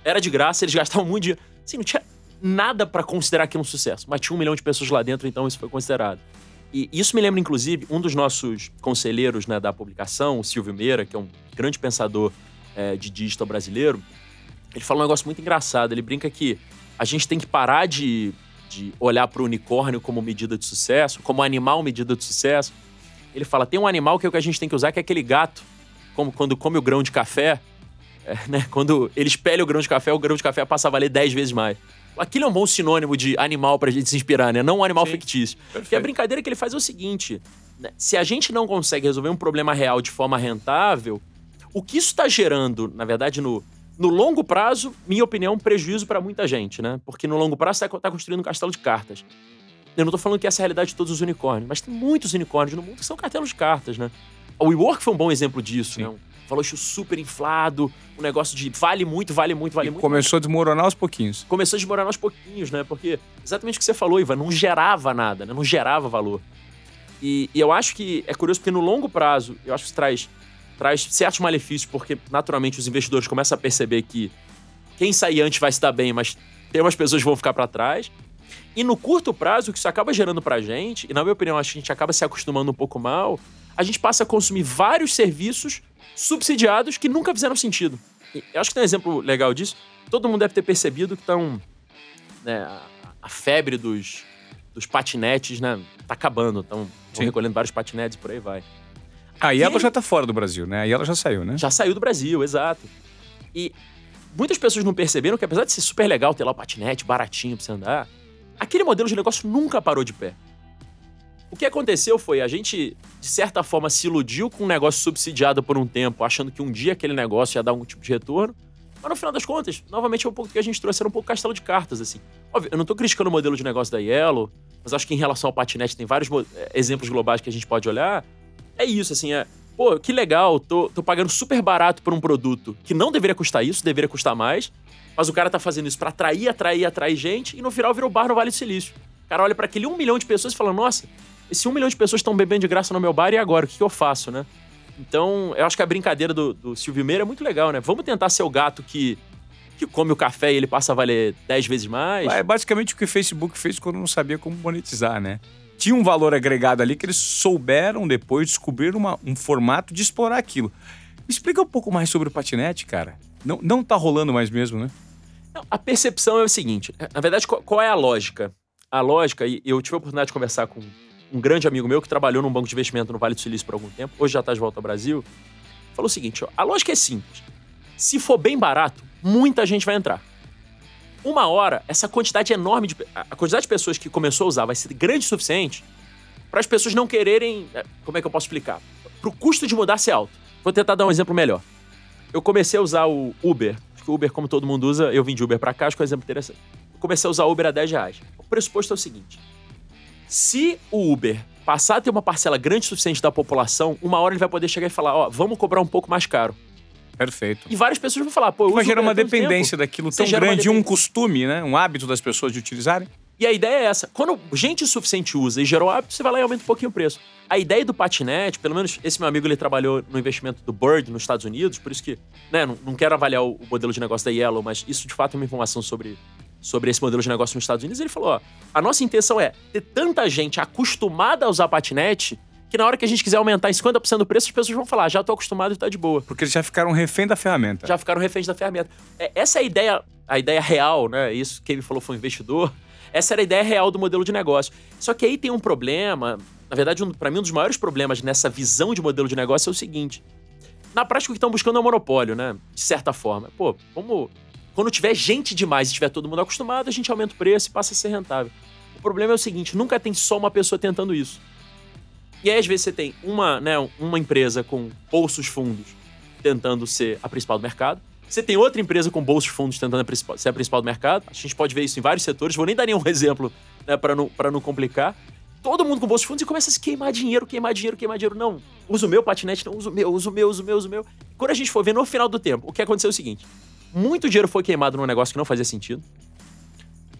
era de graça, eles gastavam muito dinheiro. Assim, não tinha nada para considerar aquilo um sucesso. Mas tinha um milhão de pessoas lá dentro, então isso foi considerado. E isso me lembra, inclusive, um dos nossos conselheiros né, da publicação, o Silvio Meira, que é um grande pensador é, de digital brasileiro. Ele fala um negócio muito engraçado. Ele brinca que a gente tem que parar de, de olhar para o unicórnio como medida de sucesso, como animal medida de sucesso. Ele fala: tem um animal que é o que a gente tem que usar, que é aquele gato como quando come o grão de café, é, né? Quando ele espelha o grão de café, o grão de café passa a valer 10 vezes mais. Aquilo é um bom sinônimo de animal pra gente se inspirar, né? Não um animal Sim, fictício. Perfeito. Porque a brincadeira que ele faz é o seguinte: né? se a gente não consegue resolver um problema real de forma rentável, o que isso está gerando, na verdade, no, no longo prazo, minha opinião, um prejuízo para muita gente, né? Porque no longo prazo você está construindo um castelo de cartas. Eu não tô falando que essa é a realidade de todos os unicórnios, mas tem muitos unicórnios no mundo que são castelos de cartas, né? O WeWork foi um bom exemplo disso, Sim. né? Um valuation super inflado, um negócio de vale muito, vale muito, vale
e
muito.
Começou a desmoronar aos pouquinhos.
Começou a desmoronar aos pouquinhos, né? Porque exatamente o que você falou, Ivan, não gerava nada, né? Não gerava valor. E, e, eu acho que é curioso porque no longo prazo, eu acho que isso traz, traz certos malefícios, porque naturalmente os investidores começam a perceber que quem sair antes vai se dar bem, mas tem umas pessoas que vão ficar para trás. E no curto prazo, o que isso acaba gerando pra gente, e na minha opinião, acho que a gente acaba se acostumando um pouco mal, a gente passa a consumir vários serviços subsidiados que nunca fizeram sentido. E eu acho que tem um exemplo legal disso. Todo mundo deve ter percebido que estão. Né, a, febre dos, dos patinetes, né? Tá acabando. Estão recolhendo vários patinetes por aí vai.
Ah, e ela já tá fora do Brasil, né? Aí ela já saiu, né?
Já saiu do Brasil, exato. E muitas pessoas não perceberam que, apesar de ser super legal ter lá o patinete baratinho pra você andar, aquele modelo de negócio nunca parou de pé. O que aconteceu foi a gente, de certa forma, se iludiu com um negócio subsidiado por um tempo, achando que um dia aquele negócio ia dar algum tipo de retorno. Mas no final das contas, novamente, é um pouco que a gente trouxe, era um pouco castelo de cartas, assim. Óbvio, eu não tô criticando o modelo de negócio da Yellow, mas acho que em relação ao patinete tem vários eh, exemplos globais que a gente pode olhar. É isso, assim, é. Pô, que legal, tô, tô pagando super barato por um produto que não deveria custar isso, deveria custar mais, mas o cara tá fazendo isso para atrair, atrair, atrair gente, e no final virou bar no Vale do Silício. O cara olha para aquele um milhão de pessoas e fala: nossa, esse um milhão de pessoas estão bebendo de graça no meu bar e agora? O que, que eu faço, né? Então, eu acho que a brincadeira do, do Silvio Meira é muito legal, né? Vamos tentar ser o gato que, que come o café e ele passa a valer 10 vezes mais.
É basicamente o que o Facebook fez quando não sabia como monetizar, né? Tinha um valor agregado ali que eles souberam depois descobrir uma, um formato de explorar aquilo. Me explica um pouco mais sobre o patinete, cara. Não, não tá rolando mais mesmo, né?
Não, a percepção é o seguinte: na verdade, qual, qual é a lógica? A lógica, e eu tive a oportunidade de conversar com um grande amigo meu que trabalhou num banco de investimento no Vale do Silício por algum tempo, hoje já está de volta ao Brasil, falou o seguinte: ó, a lógica é simples. Se for bem barato, muita gente vai entrar. Uma hora, essa quantidade enorme de. A quantidade de pessoas que começou a usar vai ser grande o suficiente para as pessoas não quererem. É, como é que eu posso explicar? Para o custo de mudar ser alto. Vou tentar dar um exemplo melhor. Eu comecei a usar o Uber. Que o Uber, como todo mundo usa, eu vim de Uber para cá, acho que é um exemplo interessante. Eu comecei a usar o Uber a 10 reais. O pressuposto é o seguinte: se o Uber passar a ter uma parcela grande o suficiente da população, uma hora ele vai poder chegar e falar: ó, vamos cobrar um pouco mais caro.
Perfeito.
E várias pessoas vão falar, pô, eu
Vai gerar uma dependência tempo. daquilo tão grande, um costume, né? Um hábito das pessoas de utilizarem.
E a ideia é essa. Quando gente suficiente usa e gerou hábito, você vai lá e aumenta um pouquinho o preço. A ideia do patinete, pelo menos esse meu amigo ele trabalhou no investimento do Bird nos Estados Unidos, por isso que, né, não, não quero avaliar o, o modelo de negócio da Yellow, mas isso de fato é uma informação sobre, sobre esse modelo de negócio nos Estados Unidos. Ele falou: ó, a nossa intenção é ter tanta gente acostumada a usar patinete que na hora que a gente quiser aumentar em 50% do preço, as pessoas vão falar, já tô acostumado e tá de boa.
Porque eles já ficaram refém da ferramenta.
Já ficaram reféns da ferramenta. É, essa é a ideia, a ideia real, né? Isso que ele falou foi um investidor. Essa era a ideia real do modelo de negócio. Só que aí tem um problema, na verdade, um, para mim, um dos maiores problemas nessa visão de modelo de negócio é o seguinte. Na prática, o que estão buscando é um monopólio, né? De certa forma. Pô, vamos. Quando tiver gente demais e tiver todo mundo acostumado, a gente aumenta o preço e passa a ser rentável. O problema é o seguinte: nunca tem só uma pessoa tentando isso. E aí, às vezes, você tem uma, né, uma empresa com bolsos fundos tentando ser a principal do mercado. Você tem outra empresa com bolsos fundos tentando ser a principal do mercado. A gente pode ver isso em vários setores. Vou nem dar nenhum exemplo né, para não, não complicar. Todo mundo com bolsos fundos e começa a se queimar dinheiro, queimar dinheiro, queimar dinheiro. Não, uso o meu patinete, não uso o meu, uso o meu, uso o meu, o meu. Quando a gente for ver no final do tempo, o que aconteceu é o seguinte: muito dinheiro foi queimado num negócio que não fazia sentido.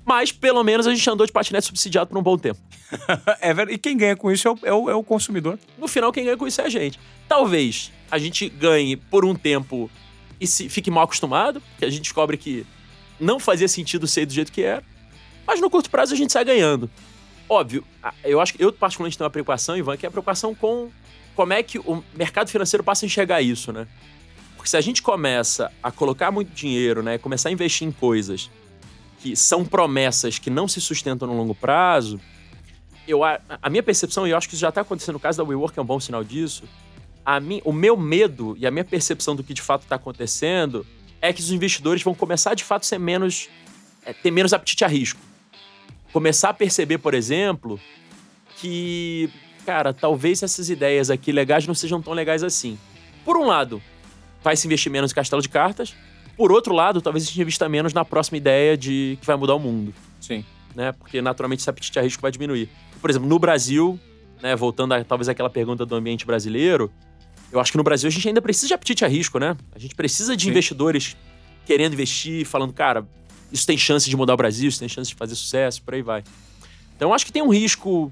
Mas, pelo menos, a gente andou de patinete subsidiado por um bom tempo.
é verdade. E quem ganha com isso é o, é, o, é o, consumidor.
No final, quem ganha com isso é a gente. Talvez a gente ganhe por um tempo e se, fique mal acostumado, porque a gente descobre que não fazia sentido ser do jeito que era. Mas no curto prazo a gente sai ganhando. Óbvio, eu acho que eu particularmente tenho uma preocupação, Ivan, que é a preocupação com como é que o mercado financeiro passa a enxergar isso, né? Porque se a gente começa a colocar muito dinheiro, né, começar a investir em coisas que são promessas que não se sustentam no longo prazo, eu, a, a minha percepção, e eu acho que isso já está acontecendo no caso da WeWork, é um bom sinal disso, a mim, o meu medo e a minha percepção do que de fato está acontecendo é que os investidores vão começar de fato a ser menos. É, ter menos apetite a risco. Começar a perceber, por exemplo, que, cara, talvez essas ideias aqui legais não sejam tão legais assim. Por um lado, vai se investir menos em castelo de cartas. Por outro lado, talvez a gente invista menos na próxima ideia de que vai mudar o mundo.
Sim.
Né? Porque naturalmente esse apetite a risco vai diminuir. Por exemplo, no Brasil, né, voltando a talvez aquela pergunta do ambiente brasileiro, eu acho que no Brasil a gente ainda precisa de apetite a risco, né? A gente precisa de Sim. investidores querendo investir, falando, cara, isso tem chance de mudar o Brasil, isso tem chance de fazer sucesso, por aí vai. Então eu acho que tem um risco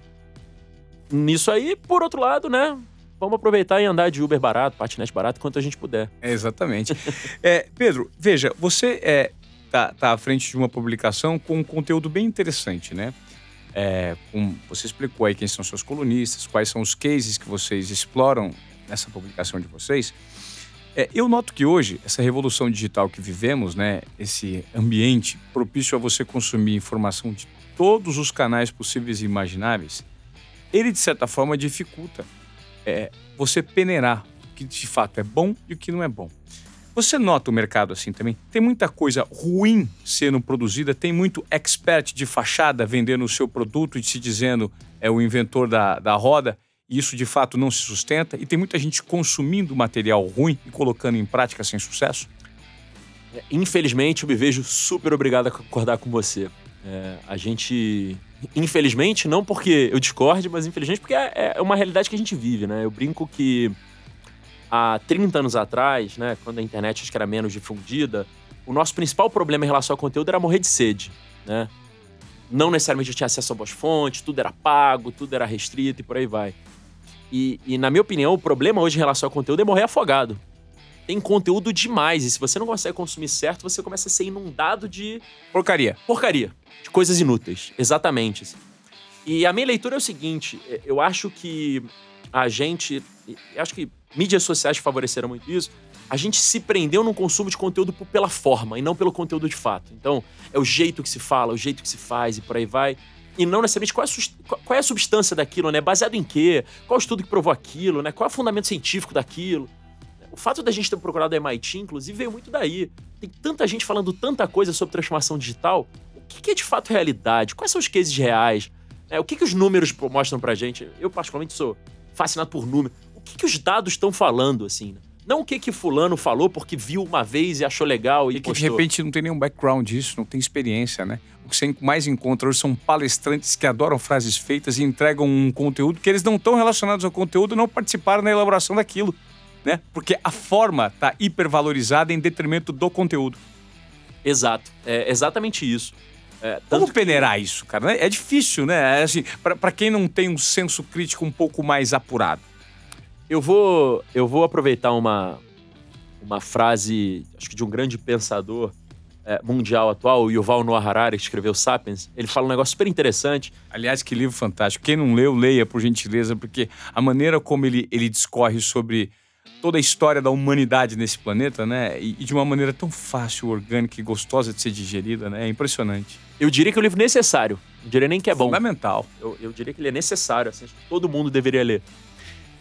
nisso aí. Por outro lado, né? Vamos aproveitar e andar de Uber barato, patinete barato, quanto a gente puder.
É, exatamente. é, Pedro, veja, você é, tá, tá à frente de uma publicação com um conteúdo bem interessante, né? É, com, você explicou aí quem são seus colunistas, quais são os cases que vocês exploram nessa publicação de vocês, é, eu noto que hoje, essa revolução digital que vivemos, né, esse ambiente propício a você consumir informação de todos os canais possíveis e imagináveis, ele, de certa forma, dificulta é, você peneirar o que de fato é bom e o que não é bom. Você nota o mercado assim também? Tem muita coisa ruim sendo produzida, tem muito expert de fachada vendendo o seu produto e se dizendo é o inventor da, da roda e isso de fato não se sustenta, e tem muita gente consumindo material ruim e colocando em prática sem sucesso?
É, infelizmente, eu me vejo super obrigado a concordar com você. É, a gente. Infelizmente, não porque eu discorde, mas infelizmente porque é, é uma realidade que a gente vive, né? Eu brinco que há 30 anos atrás, né, quando a internet acho que era menos difundida, o nosso principal problema em relação ao conteúdo era morrer de sede, né? Não necessariamente eu tinha acesso a boas fontes, tudo era pago, tudo era restrito e por aí vai. E, e, na minha opinião, o problema hoje em relação ao conteúdo é morrer afogado. Tem conteúdo demais, e se você não consegue consumir certo, você começa a ser inundado de.
Porcaria.
Porcaria. De coisas inúteis. Exatamente. E a minha leitura é o seguinte: é, eu acho que a gente. Acho que mídias sociais favoreceram muito isso. A gente se prendeu no consumo de conteúdo pela forma e não pelo conteúdo de fato. Então, é o jeito que se fala, o jeito que se faz e por aí vai e não necessariamente qual é, a, qual é a substância daquilo, né? Baseado em quê? Qual o estudo que provou aquilo, né? Qual é o fundamento científico daquilo? O fato da gente ter procurado a MIT, inclusive, veio muito daí. Tem tanta gente falando tanta coisa sobre transformação digital. O que é de fato realidade? Quais são os cases reais? É, o que, que os números mostram pra gente? Eu, particularmente, sou fascinado por números. O que, que os dados estão falando, assim, né? Não o que que fulano falou porque viu uma vez e achou legal e, e
que de repente não tem nenhum background disso, não tem experiência, né? O que você mais encontra hoje são palestrantes que adoram frases feitas e entregam um conteúdo que eles não estão relacionados ao conteúdo, não participaram na elaboração daquilo, né? Porque a forma está hipervalorizada em detrimento do conteúdo.
Exato, é exatamente isso.
É, Como peneirar isso, cara? É difícil, né? É assim, para quem não tem um senso crítico um pouco mais apurado.
Eu vou, eu vou aproveitar uma, uma frase, acho que de um grande pensador é, mundial atual, o Yuval Noah Harari, que escreveu Sapiens. Ele fala um negócio super interessante.
Aliás, que livro fantástico. Quem não leu, leia, por gentileza, porque a maneira como ele, ele discorre sobre toda a história da humanidade nesse planeta, né? E, e, de uma maneira tão fácil, orgânica e gostosa de ser digerida, né? É impressionante.
Eu diria que é um livro necessário. Não diria nem que é bom.
Fundamental.
Eu, eu diria que ele é necessário, assim, todo mundo deveria ler.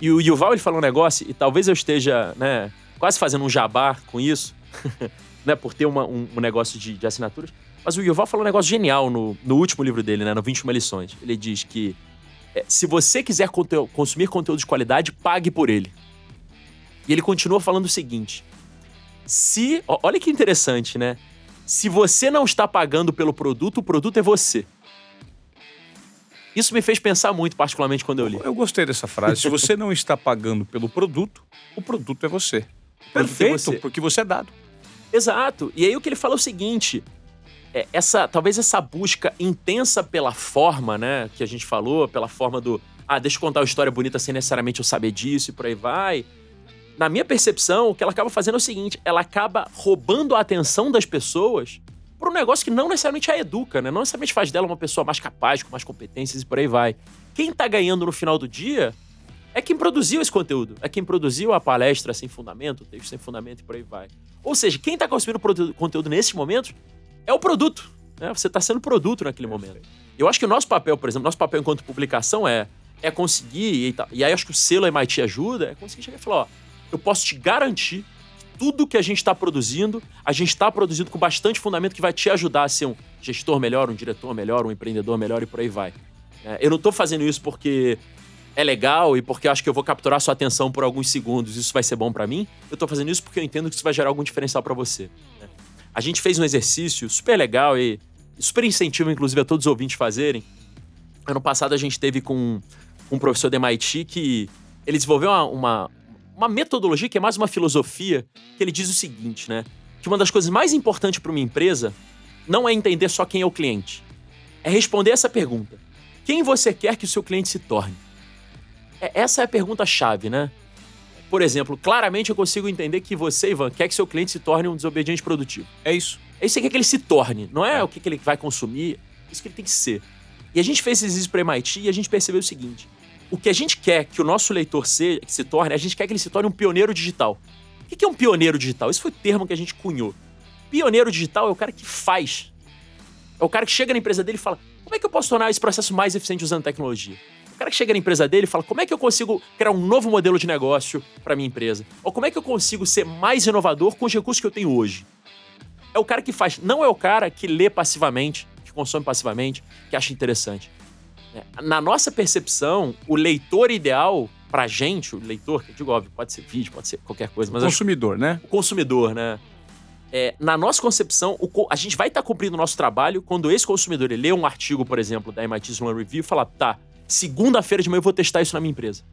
E o Yuval, ele falou um negócio, e talvez eu esteja, né, quase fazendo um jabá com isso, né, por ter uma, um, um, negócio de, de, assinaturas. Mas o Yuval falou um negócio genial no, no último livro dele, né, no 21 lições. Ele diz que é, se você quiser conte consumir conteúdo de qualidade, pague por ele. E ele continua falando o seguinte: se. Olha que interessante, né? Se você não está pagando pelo produto, o produto é você. Isso me fez pensar muito, particularmente quando eu li.
Eu gostei dessa frase. Se você não está pagando pelo produto, o produto é você. Perfeito, é você. porque você é dado.
Exato. E aí o que ele fala é o seguinte: é, essa, talvez essa busca intensa pela forma, né, que a gente falou, pela forma do, ah, deixa eu contar uma história bonita sem necessariamente eu saber disso e por aí vai na minha percepção, o que ela acaba fazendo é o seguinte: ela acaba roubando a atenção das pessoas para um negócio que não necessariamente a educa, né? Não necessariamente faz dela uma pessoa mais capaz, com mais competências e por aí vai. Quem tá ganhando no final do dia é quem produziu esse conteúdo, é quem produziu a palestra sem fundamento, o texto sem fundamento e por aí vai. Ou seja, quem tá consumindo conteúdo nesses momentos é o produto. Né? Você está sendo produto naquele momento. Eu acho que o nosso papel, por exemplo, nosso papel enquanto publicação é, é conseguir, e, e aí acho que o selo MIT ajuda, é conseguir chegar e falar, ó, eu posso te garantir tudo que a gente está produzindo, a gente está produzindo com bastante fundamento que vai te ajudar a ser um gestor melhor, um diretor melhor, um empreendedor melhor e por aí vai. É, eu não estou fazendo isso porque é legal e porque acho que eu vou capturar sua atenção por alguns segundos, isso vai ser bom para mim. Eu estou fazendo isso porque eu entendo que isso vai gerar algum diferencial para você. Né? A gente fez um exercício super legal e super incentivo, inclusive, a todos os ouvintes fazerem. Ano passado a gente teve com um professor da MIT que ele desenvolveu uma, uma uma metodologia que é mais uma filosofia, que ele diz o seguinte, né? Que uma das coisas mais importantes para uma empresa não é entender só quem é o cliente. É responder essa pergunta: quem você quer que o seu cliente se torne? É, essa é a pergunta-chave, né? Por exemplo, claramente eu consigo entender que você, Ivan, quer que seu cliente se torne um desobediente produtivo.
É isso.
É isso que quer que ele se torne, não é, é. o que, que ele vai consumir, é isso que ele tem que ser. E a gente fez esses para MIT e a gente percebeu o seguinte: o que a gente quer que o nosso leitor seja, que se torne, a gente quer que ele se torne um pioneiro digital. O que é um pioneiro digital? Esse foi o termo que a gente cunhou. Pioneiro digital é o cara que faz. É o cara que chega na empresa dele e fala: como é que eu posso tornar esse processo mais eficiente usando tecnologia? O cara que chega na empresa dele e fala: como é que eu consigo criar um novo modelo de negócio para minha empresa? Ou como é que eu consigo ser mais inovador com os recursos que eu tenho hoje? É o cara que faz, não é o cara que lê passivamente, que consome passivamente, que acha interessante. É, na nossa percepção, o leitor ideal pra gente, o leitor, que eu digo, óbvio, pode ser vídeo, pode ser qualquer coisa, mas.
O consumidor, acho, né?
O consumidor, né? É, na nossa concepção, o, a gente vai estar tá cumprindo o nosso trabalho quando esse consumidor ele lê um artigo, por exemplo, da MIT Sloan Review e fala: tá, segunda-feira de manhã eu vou testar isso na minha empresa.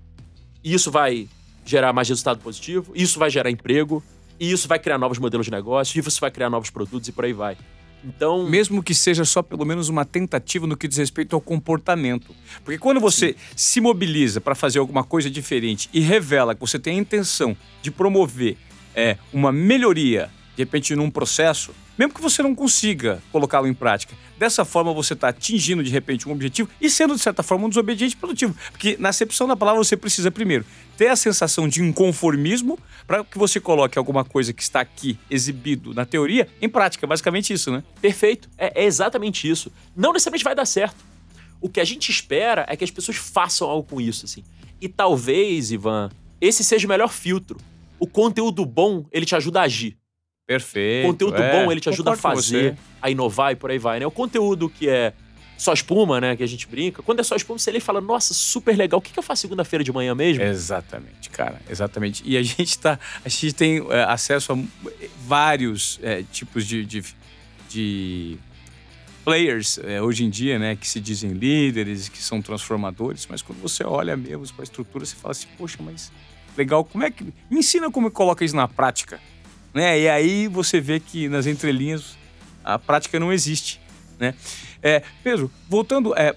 E isso vai gerar mais resultado positivo, isso vai gerar emprego, e isso vai criar novos modelos de negócio, e isso vai criar novos produtos e por aí vai. Então,
mesmo que seja só pelo menos uma tentativa no que diz respeito ao comportamento. Porque quando você Sim. se mobiliza para fazer alguma coisa diferente e revela que você tem a intenção de promover é, uma melhoria, de repente, num processo, mesmo que você não consiga colocá-lo em prática. Dessa forma, você está atingindo de repente um objetivo e sendo, de certa forma, um desobediente produtivo. Porque na acepção da palavra, você precisa, primeiro, ter a sensação de inconformismo para que você coloque alguma coisa que está aqui exibido na teoria em prática. Basicamente isso, né?
Perfeito. É, é exatamente isso. Não necessariamente vai dar certo. O que a gente espera é que as pessoas façam algo com isso, assim. E talvez, Ivan, esse seja o melhor filtro. O conteúdo bom, ele te ajuda a agir.
Perfeito.
Conteúdo
é.
bom, ele te ajuda a fazer, a inovar e por aí vai, né? O conteúdo que é só espuma, né? Que a gente brinca. Quando é só espuma, você lê e fala, nossa, super legal. O que, que eu faço segunda-feira de manhã mesmo?
Exatamente, cara. Exatamente. E a gente tá. A gente tem é, acesso a vários é, tipos de, de, de players é, hoje em dia, né? Que se dizem líderes, que são transformadores, mas quando você olha mesmo para a estrutura, você fala assim, poxa, mas legal, como é que. Me ensina como coloca isso na prática. Né? E aí você vê que nas entrelinhas a prática não existe. né? É, Pedro, voltando é,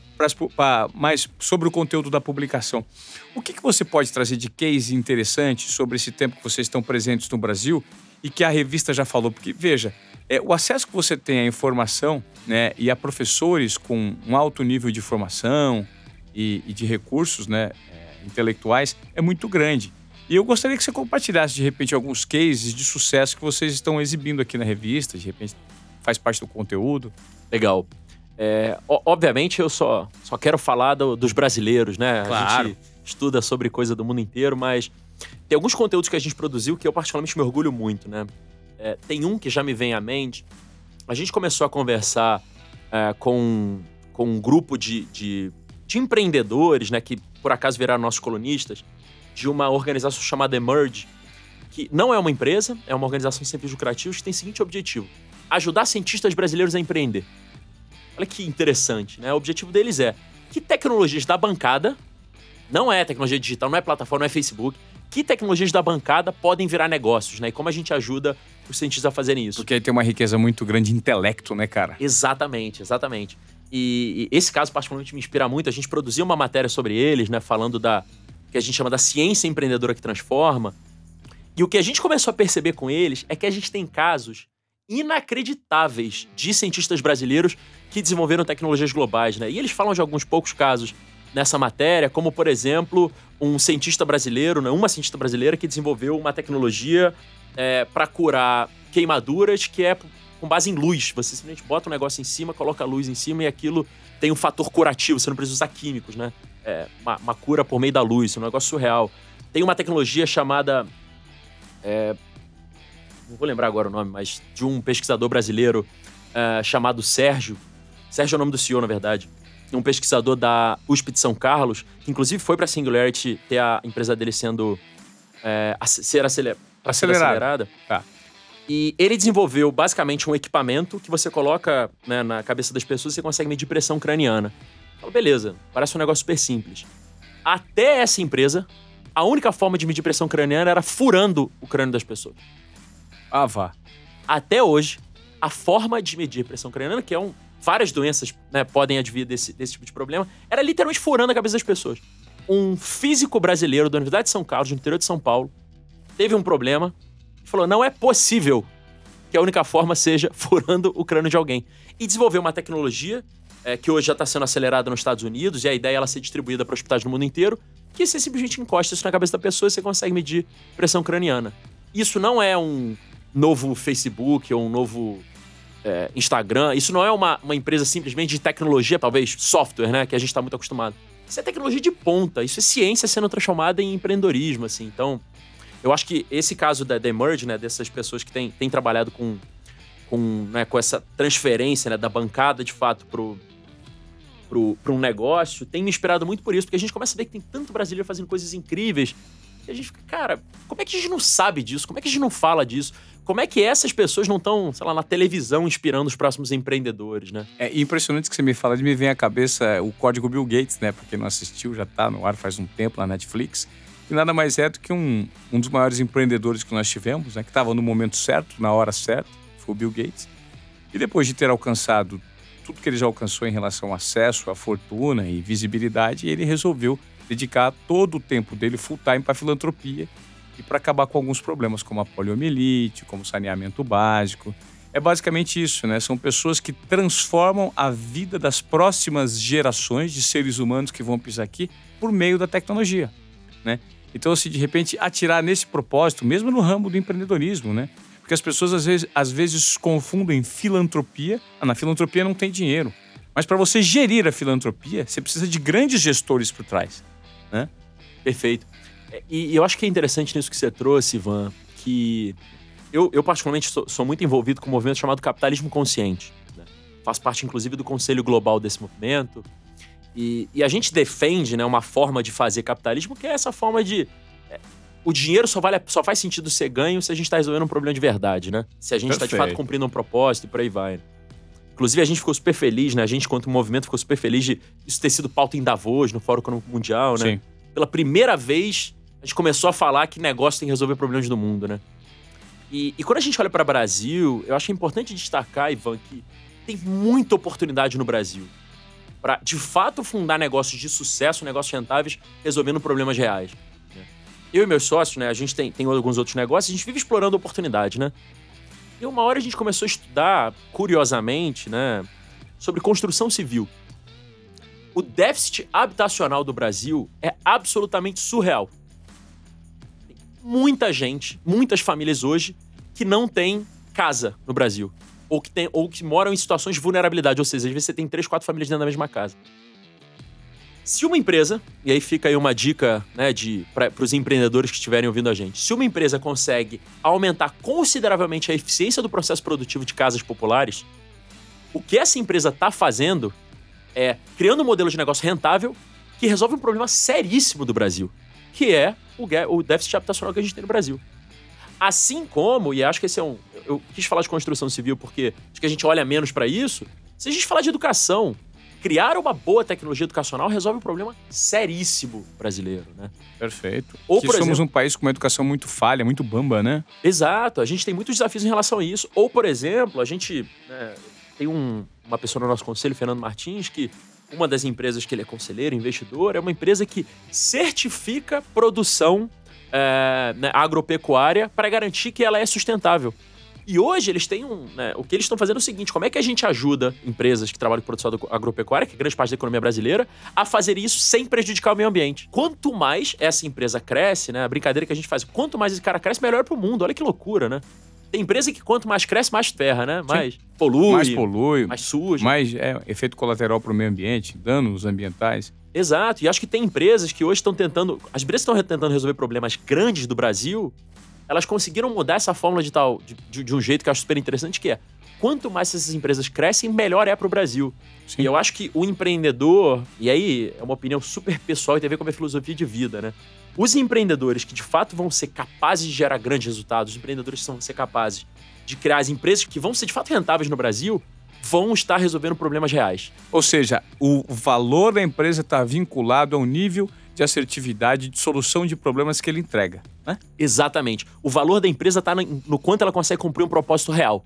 para mais sobre o conteúdo da publicação, o que, que você pode trazer de case interessante sobre esse tempo que vocês estão presentes no Brasil e que a revista já falou? Porque, veja, é, o acesso que você tem à informação né, e a professores com um alto nível de formação e, e de recursos né, é, intelectuais é muito grande. E eu gostaria que você compartilhasse, de repente, alguns cases de sucesso que vocês estão exibindo aqui na revista, de repente faz parte do conteúdo.
Legal. É, obviamente, eu só, só quero falar do, dos brasileiros, né?
Claro.
A gente estuda sobre coisa do mundo inteiro, mas tem alguns conteúdos que a gente produziu que eu particularmente me orgulho muito, né? É, tem um que já me vem à mente. A gente começou a conversar é, com, com um grupo de, de, de, empreendedores, né? Que por acaso viraram nossos colunistas, de uma organização chamada Emerge, que não é uma empresa, é uma organização sem fins lucrativos que tem o seguinte objetivo: ajudar cientistas brasileiros a empreender. Olha que interessante, né? O objetivo deles é que tecnologias da bancada, não é tecnologia digital, não é plataforma, não é Facebook, que tecnologias da bancada podem virar negócios, né? E como a gente ajuda os cientistas a fazerem isso.
Porque aí tem uma riqueza muito grande de intelecto, né, cara?
Exatamente, exatamente. E, e esse caso particularmente me inspira muito. A gente produziu uma matéria sobre eles, né? Falando da que a gente chama da ciência empreendedora que transforma. E o que a gente começou a perceber com eles é que a gente tem casos inacreditáveis de cientistas brasileiros que desenvolveram tecnologias globais, né? E eles falam de alguns poucos casos nessa matéria, como por exemplo, um cientista brasileiro, né? uma cientista brasileira que desenvolveu uma tecnologia é, para curar queimaduras que é com base em luz. Você simplesmente bota um negócio em cima, coloca a luz em cima e aquilo tem um fator curativo, você não precisa usar químicos, né? É, uma, uma cura por meio da luz, um negócio surreal. Tem uma tecnologia chamada é, não vou lembrar agora o nome, mas de um pesquisador brasileiro uh, chamado Sérgio. Sérgio é o nome do CEO, na verdade. Um pesquisador da USP de São Carlos, que inclusive foi para a Singularity ter a empresa dele sendo. É, ser aceler
acelerada. acelerada.
Tá. E ele desenvolveu basicamente um equipamento que você coloca né, na cabeça das pessoas e você consegue medir pressão craniana. Falei, beleza, parece um negócio super simples. Até essa empresa, a única forma de medir pressão craniana era furando o crânio das pessoas.
Ah, vá.
Até hoje, a forma de medir pressão craniana, que é um. Várias doenças né, podem advir desse, desse tipo de problema, era literalmente furando a cabeça das pessoas. Um físico brasileiro da Universidade de São Carlos, no interior de São Paulo, teve um problema e falou: não é possível que a única forma seja furando o crânio de alguém. E desenvolveu uma tecnologia é, que hoje já está sendo acelerada nos Estados Unidos, e a ideia é ela ser distribuída para hospitais no mundo inteiro, que você simplesmente encosta isso na cabeça da pessoa e você consegue medir pressão craniana. Isso não é um novo Facebook ou um novo é, Instagram. Isso não é uma, uma empresa simplesmente de tecnologia, talvez software, né? Que a gente está muito acostumado. Isso é tecnologia de ponta. Isso é ciência sendo transformada em empreendedorismo, assim. Então, eu acho que esse caso da, The Merge, né? Dessas pessoas que têm, têm trabalhado com, com, né, com essa transferência né, da bancada, de fato, pro, pro, pro um negócio, tem me inspirado muito por isso, porque a gente começa a ver que tem tanto brasileiro fazendo coisas incríveis. E a gente fica, cara, como é que a gente não sabe disso? Como é que a gente não fala disso? Como é que essas pessoas não estão, sei lá, na televisão inspirando os próximos empreendedores, né?
É impressionante que você me fala, me vem à cabeça o código Bill Gates, né? Pra quem não assistiu, já tá no ar faz um tempo na Netflix. E nada mais é do que um, um dos maiores empreendedores que nós tivemos, né? Que estava no momento certo, na hora certa, o Bill Gates. E depois de ter alcançado tudo que ele já alcançou em relação ao acesso à fortuna e visibilidade, ele resolveu dedicar todo o tempo dele full time para filantropia e para acabar com alguns problemas, como a poliomielite, como saneamento básico. É basicamente isso, né? São pessoas que transformam a vida das próximas gerações de seres humanos que vão pisar aqui por meio da tecnologia, né? Então, se de repente atirar nesse propósito, mesmo no ramo do empreendedorismo, né? Porque as pessoas às vezes, às vezes confundem filantropia. Ah, na filantropia não tem dinheiro. Mas para você gerir a filantropia, você precisa de grandes gestores por trás, né?
Perfeito. E, eu acho que é interessante nisso que você trouxe, Ivan, que eu, eu particularmente sou, sou, muito envolvido com um movimento chamado capitalismo consciente. Né? Faço parte, inclusive, do conselho global desse movimento. E, e, a gente defende né, uma forma de fazer capitalismo que é essa forma de. É, o dinheiro só, vale, só faz sentido ser ganho se a gente está resolvendo um problema de verdade, né? Se a gente está de fato cumprindo um propósito e por aí vai. Inclusive, a gente ficou super feliz, né? A gente, quanto movimento, ficou super feliz de isso ter sido pauta em Davos, no Fórum Econômico Mundial, né? Sim. Pela primeira vez, a gente começou a falar que negócio tem que resolver problemas do mundo, né? E, e quando a gente olha para o Brasil, eu acho importante destacar, Ivan, que tem muita oportunidade no Brasil para, de fato, fundar negócios de sucesso, negócios rentáveis, resolvendo problemas reais. Eu e meus sócios, né, a gente tem, tem alguns outros negócios, a gente vive explorando oportunidade, né? E uma hora a gente começou a estudar, curiosamente, né, sobre construção civil. O déficit habitacional do Brasil é absolutamente surreal. Tem muita gente, muitas famílias hoje que não têm casa no Brasil. Ou que, tem, ou que moram em situações de vulnerabilidade. Ou seja, às vezes você tem três, quatro famílias dentro da mesma casa. Se uma empresa, e aí fica aí uma dica né, para os empreendedores que estiverem ouvindo a gente, se uma empresa consegue aumentar consideravelmente a eficiência do processo produtivo de casas populares, o que essa empresa está fazendo é criando um modelo de negócio rentável que resolve um problema seríssimo do Brasil, que é o, o déficit habitacional que a gente tem no Brasil. Assim como, e acho que esse é um. Eu quis falar de construção civil porque acho que a gente olha menos para isso. Se a gente falar de educação, criar uma boa tecnologia educacional resolve um problema seríssimo brasileiro, né?
Perfeito.
Ou,
que
por
somos
exemplo-
um país com uma educação muito falha, muito bamba, né?
Exato, a gente tem muitos desafios em relação a isso. Ou, por exemplo, a gente né, tem um- uma pessoa no nosso conselho, Fernando Martins, que uma das empresas que ele é conselheiro, investidor, é uma empresa que certifica produção é, né, agropecuária para garantir que ela é sustentável. E hoje eles têm um. né, o que eles estão fazendo é o seguinte: como é que a gente ajuda empresas que trabalham com produção agro- agropecuária, que é grande parte da economia brasileira, a fazer isso sem prejudicar o meio ambiente? Quanto mais essa empresa cresce, né? A brincadeira que a gente faz, quanto mais esse cara cresce, melhor pro mundo. Olha que loucura, né? Tem empresa que quanto mais cresce, mais ferra, né? Mais polui,
mais polui,
mais suja.
mais é, efeito colateral para o meio ambiente, danos ambientais.
Exato. E acho que tem empresas que hoje estão tentando. As empresas estão tentando resolver problemas grandes do Brasil, elas conseguiram mudar essa fórmula de tal. De, de- de um jeito que eu acho super interessante, que é. Quanto mais essas empresas crescem, melhor é pro Brasil.
Sim.
E eu acho que o empreendedor, e aí é uma opinião super pessoal e tem a ver com a minha filosofia de vida, né? Os empreendedores que de fato vão ser capazes de gerar grandes resultados, os empreendedores que vão ser capazes de criar as empresas que vão ser de fato rentáveis no Brasil, vão estar resolvendo problemas reais.
Ou seja, o valor da empresa está vinculado ao nível de assertividade de solução de problemas que ele entrega. Né?
Exatamente. O valor da empresa está no, quanto ela consegue cumprir um propósito real.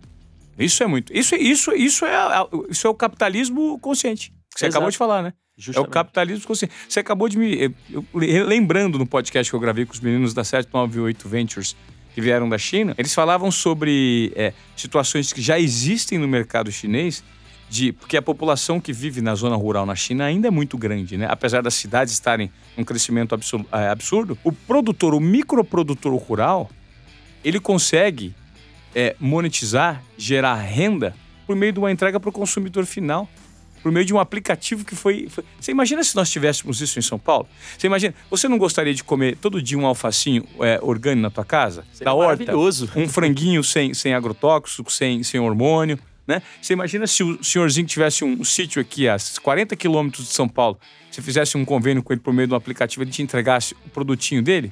Isso é muito. Isso, isso, isso, é, a- isso é o capitalismo consciente. Que você
Exato.
acabou de falar, né? É o
Justamente.
capitalismo consciente. Você acabou de me. eu- eu- lembrando no podcast que eu gravei com os meninos da 798 Ventures que vieram da China, eles falavam sobre é, situações que já existem no mercado chinês, de, porque a população que vive na zona rural na China ainda é muito grande, né? Apesar das cidades estarem num crescimento absu- é, absurdo, o produtor, o microprodutor rural, ele consegue é, monetizar, gerar renda por meio de uma entrega para o consumidor final. Por meio de um aplicativo que foi, foi- Você imagina se nós tivéssemos isso em São Paulo? Você imagina. Você não gostaria de comer todo dia um alfacinho é, orgânico na tua casa?
Seria
da horta?
maravilhoso.
Um franguinho sem, sem agrotóxico, sem, sem hormônio, né? Você imagina se o senhorzinho tivesse um, sítio aqui a 40 quilômetros de São Paulo, você fizesse um convênio com ele por meio de um aplicativo, ele te entregasse o produtinho dele?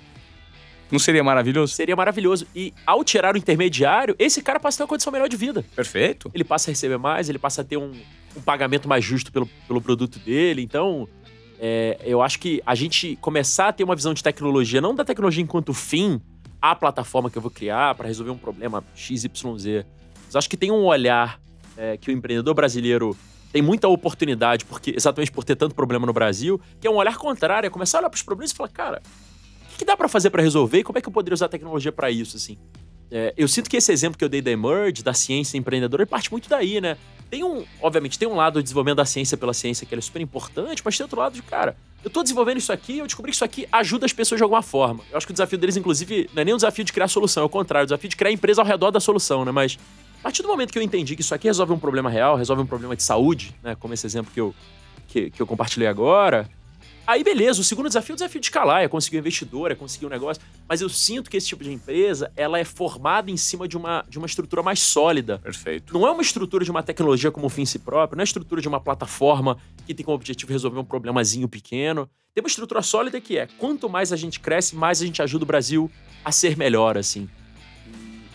Não seria maravilhoso?
Seria maravilhoso. E ao tirar o intermediário, esse cara passa a ter uma condição melhor de vida.
Perfeito.
Ele passa a receber mais, ele passa a ter um, um pagamento mais justo pelo, pelo produto dele. Então, é, eu acho que a gente começar a ter uma visão de tecnologia, não da tecnologia enquanto fim, a plataforma que eu vou criar para resolver um problema XYZ. Mas acho que tem um olhar é, que o empreendedor brasileiro tem muita oportunidade, porque exatamente por ter tanto problema no Brasil, que é um olhar contrário, é começar a olhar para os problemas e falar, cara, o que, dá para fazer para resolver e como é que eu poderia usar a tecnologia para isso, assim? É, eu sinto que esse exemplo que eu dei da Emerge, da ciência empreendedora, ele parte muito daí, né? Tem um, obviamente, tem um lado do desenvolvimento da ciência pela ciência que é super importante, mas tem outro lado de, cara, eu tô desenvolvendo isso aqui, eu descobri que isso aqui ajuda as pessoas de alguma forma. Eu acho que o desafio deles, inclusive, não é nem o desafio de criar solução, é o contrário, o desafio de criar empresa ao redor da solução, né? Mas a partir do momento que eu entendi que isso aqui resolve um problema real, resolve um problema de saúde, né? Como esse exemplo que eu, que, que eu compartilhei agora. Aí, beleza, o segundo desafio é o desafio de escalar, é conseguir um investidor, é conseguir um negócio. Mas eu sinto que esse tipo de empresa, ela é formada em cima de uma, de uma estrutura mais sólida.
Perfeito.
Não é uma estrutura de uma tecnologia como fim em si próprio, não é estrutura de uma plataforma que tem como objetivo resolver um problemazinho pequeno. Tem uma estrutura sólida que é, quanto mais a gente cresce, mais a gente ajuda o Brasil a ser melhor, assim.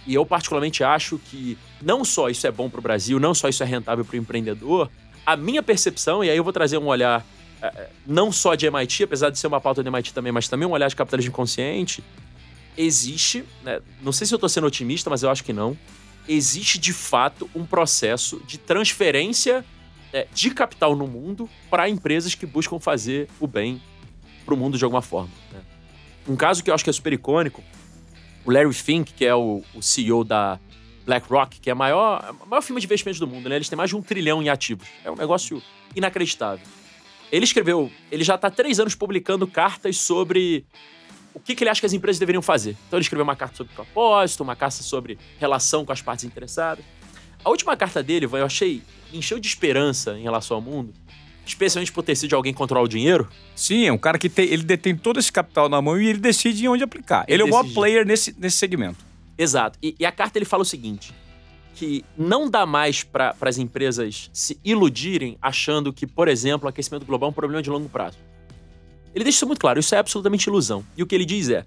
E eu particularmente acho que não só isso é bom para o Brasil, não só isso é rentável para o empreendedor, a minha percepção, e aí eu vou trazer um olhar eh, eh, não só de MIT, apesar de ser uma pauta de MIT também, mas também um olhar de capitalismo consciente, existe, né, não sei se eu estou sendo otimista, mas eu acho que não, existe de fato um processo de transferência é, de capital no mundo para empresas que buscam fazer o bem para o mundo de alguma forma. Né? Um caso que eu acho que é super icônico, o Larry Fink, que é o, o CEO da BlackRock, que é a maior, a maior firma de investimentos do mundo, né? Eles têm mais de um trilhão em ativos. É um negócio inacreditável. Ele escreveu, ele já está três anos publicando cartas sobre o que, que, ele acha que as empresas deveriam fazer. Então ele escreveu uma carta sobre propósito, uma carta sobre relação com as partes interessadas. A última carta dele, eu achei, encheu de esperança em relação ao mundo, especialmente por ter sido alguém controlar o dinheiro.
Sim, é um cara que tem, ele detém todo esse capital na mão e ele decide onde aplicar. Ele, ele é o maior player nesse, nesse segmento.
Exato. E, e, a carta ele fala o seguinte: que não dá mais para as empresas se iludirem achando que, por exemplo, o aquecimento global é um problema de longo prazo. Ele deixa isso muito claro, isso é absolutamente ilusão. E o que ele diz é: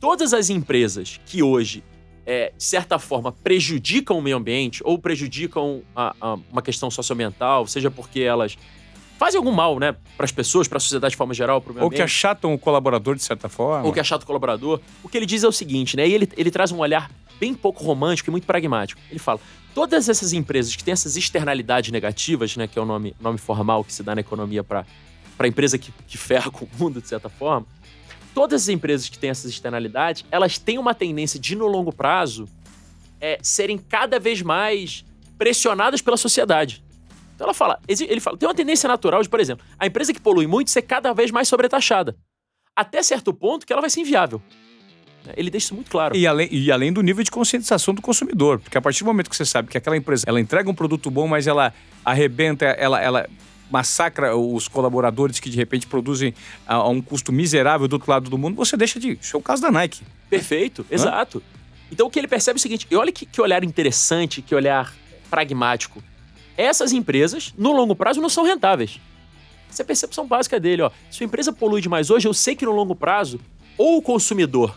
todas as empresas que hoje é, de certa forma, prejudicam o meio ambiente ou prejudicam a, a uma questão socioambiental, seja porque elas fazem algum mal, né, para as pessoas, para a sociedade de forma geral, para o meio
Ou que achatam o colaborador de certa forma.
Ou que achatam o colaborador. O que ele diz é o seguinte, né, e ele, ele traz um olhar bem pouco romântico e muito pragmático. Ele fala: todas essas empresas que têm essas externalidades negativas, né, que é o nome, nome formal que se dá na economia para a empresa que, que ferra com o mundo, de certa forma, todas as empresas que têm essas externalidades, elas têm uma tendência de, no longo prazo, é, serem cada vez mais pressionadas pela sociedade. Então ela fala, ele fala, tem uma tendência natural de, por exemplo, a empresa que polui muito ser cada vez mais sobretaxada. Até certo ponto que ela vai ser inviável. Ele deixa isso muito claro.
E além, e além do nível de conscientização do consumidor. Porque a partir do momento que você sabe que aquela empresa ela entrega um produto bom, mas ela arrebenta, ela, ela massacra os colaboradores que de repente produzem a, a, um custo miserável do outro lado do mundo, você deixa de. Isso é o caso da Nike.
Perfeito, Hã? exato. Então o que ele percebe é o seguinte: e olha que, que olhar interessante, que olhar pragmático. Essas empresas, no longo prazo, não são rentáveis. Essa é a percepção básica dele. Ó. Se a empresa polui demais hoje, eu sei que no longo prazo, ou o consumidor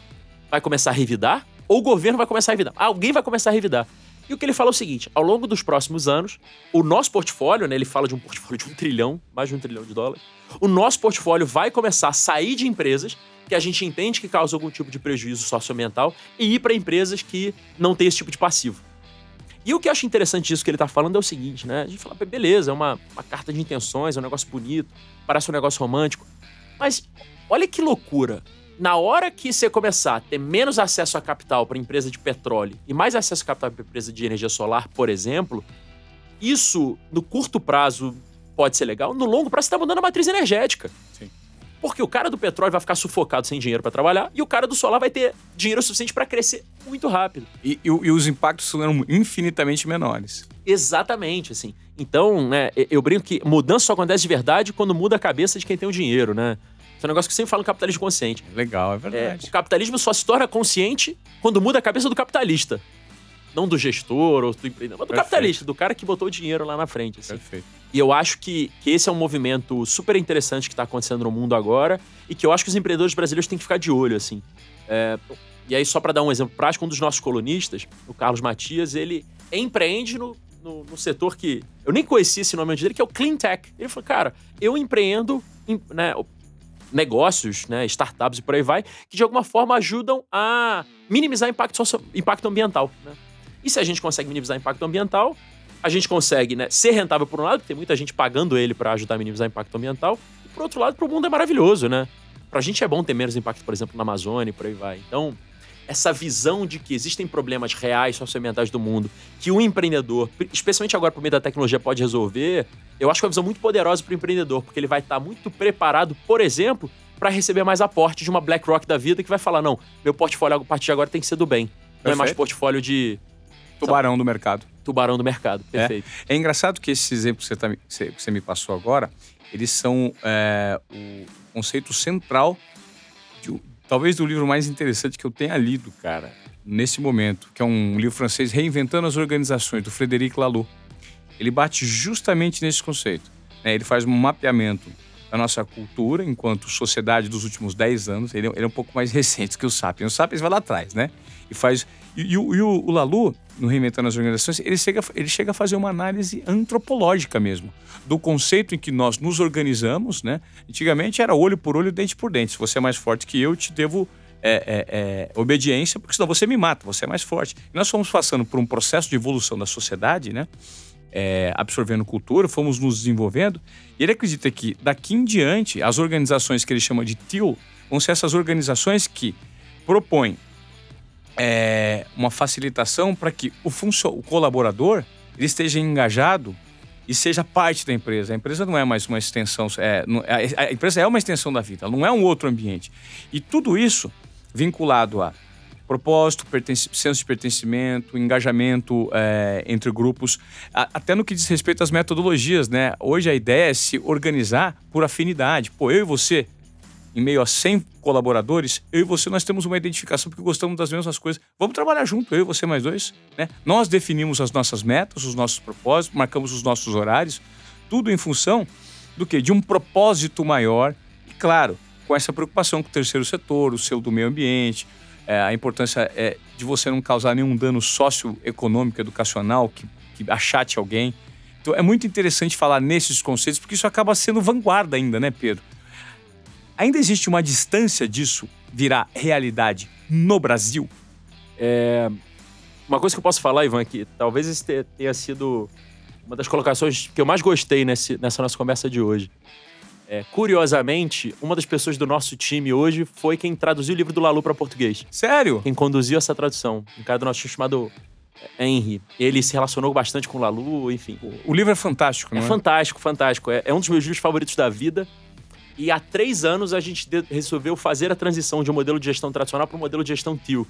vai começar a revidar, ou o governo vai começar a revidar. Alguém vai começar a revidar. E o que ele fala é o seguinte: ao longo dos próximos anos, o nosso portfólio, né, ele fala de um portfólio de um trilhão, mais de um trilhão de dólares, o nosso portfólio vai começar a sair de empresas que a gente entende que causam algum tipo de prejuízo socioambiental e ir para empresas que não têm esse tipo de passivo. E o que eu acho interessante disso que ele está falando é o seguinte, né? A gente fala, beleza, é uma, uma carta de intenções, é um negócio bonito, parece um negócio romântico. Mas olha que loucura na hora que você começar a ter menos acesso a capital para empresa de petróleo e mais acesso a capital para empresa de energia solar, por exemplo, isso no curto prazo pode ser legal, no longo prazo você está mudando a matriz energética. Sim. Porque o cara do petróleo vai ficar sufocado sem dinheiro para trabalhar e o cara do solar vai ter dinheiro suficiente para crescer muito rápido.
E, e, e, os impactos serão infinitamente menores.
Exatamente, assim. Então, né, eu brinco que mudança só acontece de verdade quando muda a cabeça de quem tem o dinheiro, né? é um negócio que sempre fala no capitalismo consciente.
Legal, é verdade.
É, o capitalismo só se torna consciente quando muda a cabeça do capitalista. Não do gestor ou do empreendedor, mas do Perfeito. capitalista, do cara que botou o dinheiro lá na frente. Assim. Perfeito. E eu acho que, que esse é um movimento super interessante que está acontecendo no mundo agora e que eu acho que os empreendedores brasileiros têm que ficar de olho, assim. É, e aí, só para dar um exemplo prático, um dos nossos colunistas, o Carlos Matias, ele empreende no, no, no, setor que eu nem conhecia esse nome antes dele, que é o Clean Tech. Ele falou, cara, eu empreendo, né, negócios, né, startups e por aí vai, que de alguma forma ajudam a minimizar impacto, socio, impacto ambiental. Né? E se a gente consegue minimizar impacto ambiental, a gente consegue né, ser rentável por um lado, porque tem muita gente pagando ele para ajudar a minimizar impacto ambiental, e por outro lado, para o mundo é maravilhoso, né? Para a gente é bom ter menos impacto, por exemplo, na Amazônia e por aí vai. Então, essa visão de que existem problemas reais socioambientais do mundo que o empreendedor, especialmente agora por meio da tecnologia, pode resolver, eu acho que é uma visão muito poderosa para o empreendedor, porque ele vai estar muito preparado, por exemplo, para receber mais aporte de uma BlackRock da vida que vai falar: não, meu portfólio a partir de agora tem que ser do bem. Não é mais portfólio de.
Tubarão do mercado.
Tubarão do mercado, perfeito.
É, é engraçado que esses exemplos que você, tá, que você me passou agora, eles são é, o conceito central de, talvez do livro mais interessante que eu tenha lido, cara, nesse momento, que é um livro francês, Reinventando as Organizações, do Frederic Laloux. Ele bate justamente nesse conceito. Né? Ele faz um mapeamento da nossa cultura enquanto sociedade dos últimos 10 anos. Ele, é, ele é um pouco mais recente que o Sapiens. O Sapiens vai lá atrás, né? E faz. E, e, e o, o Lalu, no Reinventando as Organizações, ele chega, ele chega a fazer uma análise antropológica mesmo, do conceito em que nós nos organizamos, né? Antigamente era olho por olho, dente por dente. Se você é mais forte que eu, te devo é, é, é, obediência, porque senão você me mata, você é mais forte. E nós fomos passando por um processo de evolução da sociedade, né? É, absorvendo cultura, fomos nos desenvolvendo. E ele acredita que daqui em diante, as organizações que ele chama de TIL vão ser essas organizações que propõem é, uma facilitação para que o, o colaborador ele esteja engajado e seja parte da empresa. A empresa não é mais uma extensão, é, a empresa é uma extensão da vida, não é um outro ambiente. E tudo isso vinculado a propósito, senso de pertencimento, engajamento é, entre grupos, a, até no que diz respeito às metodologias, né? Hoje a ideia é se organizar por afinidade. Pô, eu e você, em meio a 100 colaboradores, eu e você nós temos uma identificação porque gostamos das mesmas coisas. Vamos trabalhar junto, eu e você mais dois, né? Nós definimos as nossas metas, os nossos propósitos, marcamos os nossos horários, tudo em função do que de um propósito maior e claro, com essa preocupação com o terceiro setor, o seu do meio ambiente, é, a importância é de você não causar nenhum dano socioeconômico, educacional que, que achate alguém. Então é muito interessante falar nesses conceitos porque isso acaba sendo vanguarda ainda, né, Pedro? Ainda existe uma distância disso virar realidade no Brasil?
É... Uma coisa que eu posso falar, Ivan, é que talvez esse tenha sido uma das colocações que eu mais gostei nesse, nessa nossa conversa de hoje. É, curiosamente, uma das pessoas do nosso time hoje foi quem traduziu o livro do Lalu para português.
Sério?
Quem conduziu essa tradução. Um cara do nosso time chamado Henry. Ele se relacionou bastante com o Lalu, enfim.
O livro é fantástico, não
é? É fantástico, fantástico. É, é um dos meus livros favoritos da vida. E há três anos a gente resolveu fazer a transição de um modelo de gestão tradicional para um modelo de gestão TIO.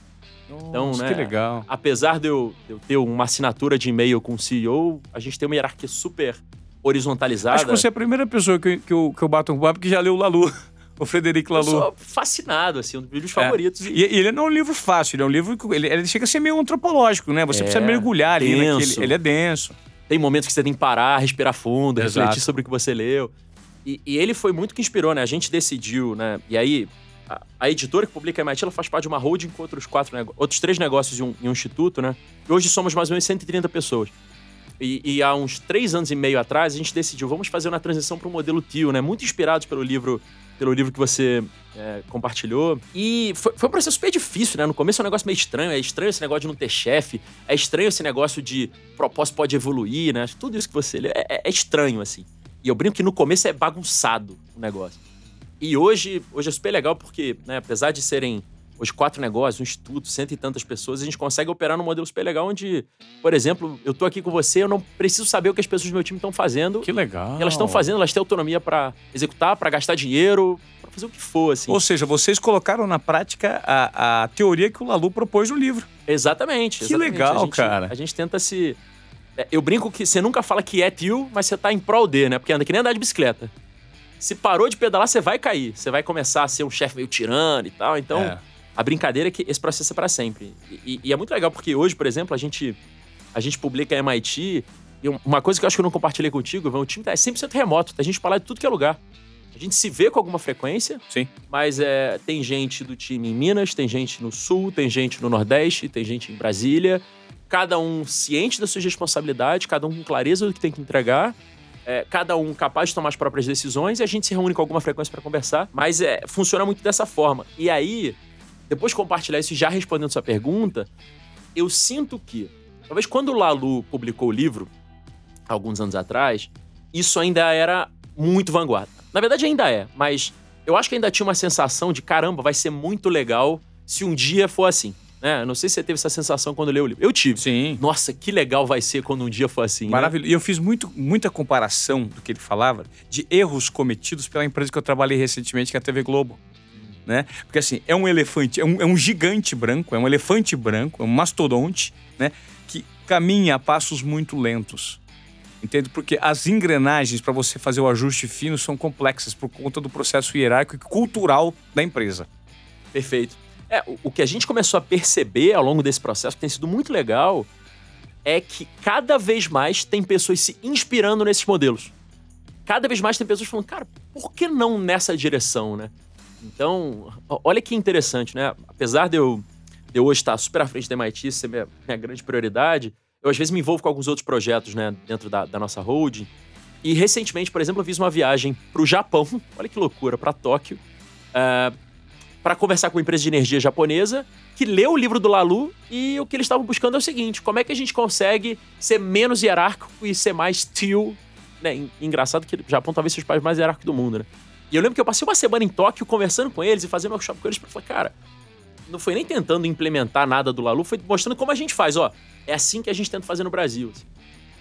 então, né, que legal.
Apesar de eu, de eu ter uma assinatura de e-mail com o CEO, a gente tem uma hierarquia super horizontalizada.
Acho que você é a primeira pessoa que, que, eu, que eu bato um papo que já leu o Lalu. O Frederico Lalu. Eu
sou fascinado, assim, um dos livros é. favoritos.
E... e... ele não é um livro fácil, ele é um livro que ele, ele chega a ser meio antropológico, né? Você é, precisa mergulhar ali naquele. Ele é denso.
Tem momentos que você tem que parar, respirar fundo, Exato. refletir sobre o que você leu. E, e, ele foi muito que inspirou, né? A gente decidiu, né? E aí, a, a editora que publica a MIT, ela faz parte de uma holding com outros quatro outros três negócios e um, e um, instituto, né? E hoje somos mais ou menos 130 pessoas. E, e, há uns três anos e meio atrás, a gente decidiu, vamos fazer uma transição para o modelo TIO, né? Muito inspirados pelo livro pelo livro que você é, compartilhou. E foi, foi, um processo super difícil, né? No começo é um negócio meio estranho. É estranho esse negócio de não ter chefe. É estranho esse negócio de propósito pode evoluir, né? Tudo isso que você lê é, é estranho, assim. E eu brinco que no começo é bagunçado o negócio. E hoje, hoje é super legal porque, né, apesar de serem hoje quatro negócios, um instituto, cento e tantas pessoas, a gente consegue operar num modelo super legal onde, por exemplo, eu tô aqui com você, eu não preciso saber o que as pessoas do meu time estão fazendo.
Que legal.
Elas estão fazendo, elas têm autonomia para executar, para gastar dinheiro, para fazer o que for, assim.
Ou seja, vocês colocaram na prática a, a teoria que o Lalu propôs no livro.
Exatamente.
Que
exatamente.
legal,
a gente,
cara.
A gente tenta se eu brinco que você nunca fala que é tio, mas você tá em prol de, né? Porque anda que nem andar de bicicleta. Se parou de pedalar, você vai cair. Você vai começar a ser um chefe meio tirano e tal. Então, é. a brincadeira é que esse processo é para sempre. E, e, é muito legal porque hoje, por exemplo, a gente, a gente publica a MIT. E uma coisa que eu acho que eu não compartilhei contigo, o time tá, é 100% remoto. A gente fala de tudo que é lugar. A gente se vê com alguma frequência.
Sim.
Mas é, tem gente do time em Minas, tem gente no Sul, tem gente no Nordeste, tem gente em Brasília cada um ciente das suas responsabilidades, cada um com clareza do que tem que entregar. É, cada um capaz de tomar as próprias decisões e a gente se reúne com alguma frequência para conversar, mas é, funciona muito dessa forma. E aí, depois de compartilhar isso já respondendo sua pergunta, eu sinto que, talvez quando o Lalu publicou o livro, alguns anos atrás, isso ainda era muito vanguarda. Na verdade, ainda é, mas eu acho que ainda tinha uma sensação de caramba, vai ser muito legal se um dia for assim. Né? Não sei se você teve essa sensação quando leu o livro. Eu tive.
Sim.
Nossa, que legal vai ser quando um dia for assim. Né?
Maravilhoso.
Né?
E eu fiz muito, muita comparação do que ele falava de erros cometidos pela empresa que eu trabalhei recentemente, que é a TV Globo. Né? Porque assim, é um elefante, é um, é um gigante branco, é um elefante branco, é um mastodonte, né? Que caminha a passos muito lentos. Entende? Porque as engrenagens para você fazer o ajuste fino são complexas por conta do processo hierárquico e cultural da empresa.
Perfeito. É, o, o que a gente começou a perceber ao longo desse processo, que tem sido muito legal, é que cada vez mais tem pessoas se inspirando nesses modelos. Cada vez mais tem pessoas falando, cara, por que não nessa direção, né? Então, olha que interessante, né? Apesar de eu, de eu hoje estar super à frente da MIT, ser minha, minha grande prioridade, eu às vezes me envolvo com alguns outros projetos, né, dentro da, da nossa holding. E recentemente, por exemplo, eu fiz uma viagem para o Japão, olha que loucura, para Tóquio, uh, para conversar com uma empresa de energia japonesa que leu o livro do Lalu e o que eles estavam buscando é o seguinte: como é que a gente consegue ser menos hierárquico e ser mais tio? Né? Engraçado que o Japão talvez seja os países mais hierárquicos do mundo, né? E eu lembro que eu passei uma semana em Tóquio conversando com eles e fazendo workshop com eles para falar, cara, não foi nem tentando implementar nada do Lalu, foi mostrando como a gente faz, ó. É assim que a gente tenta fazer no Brasil.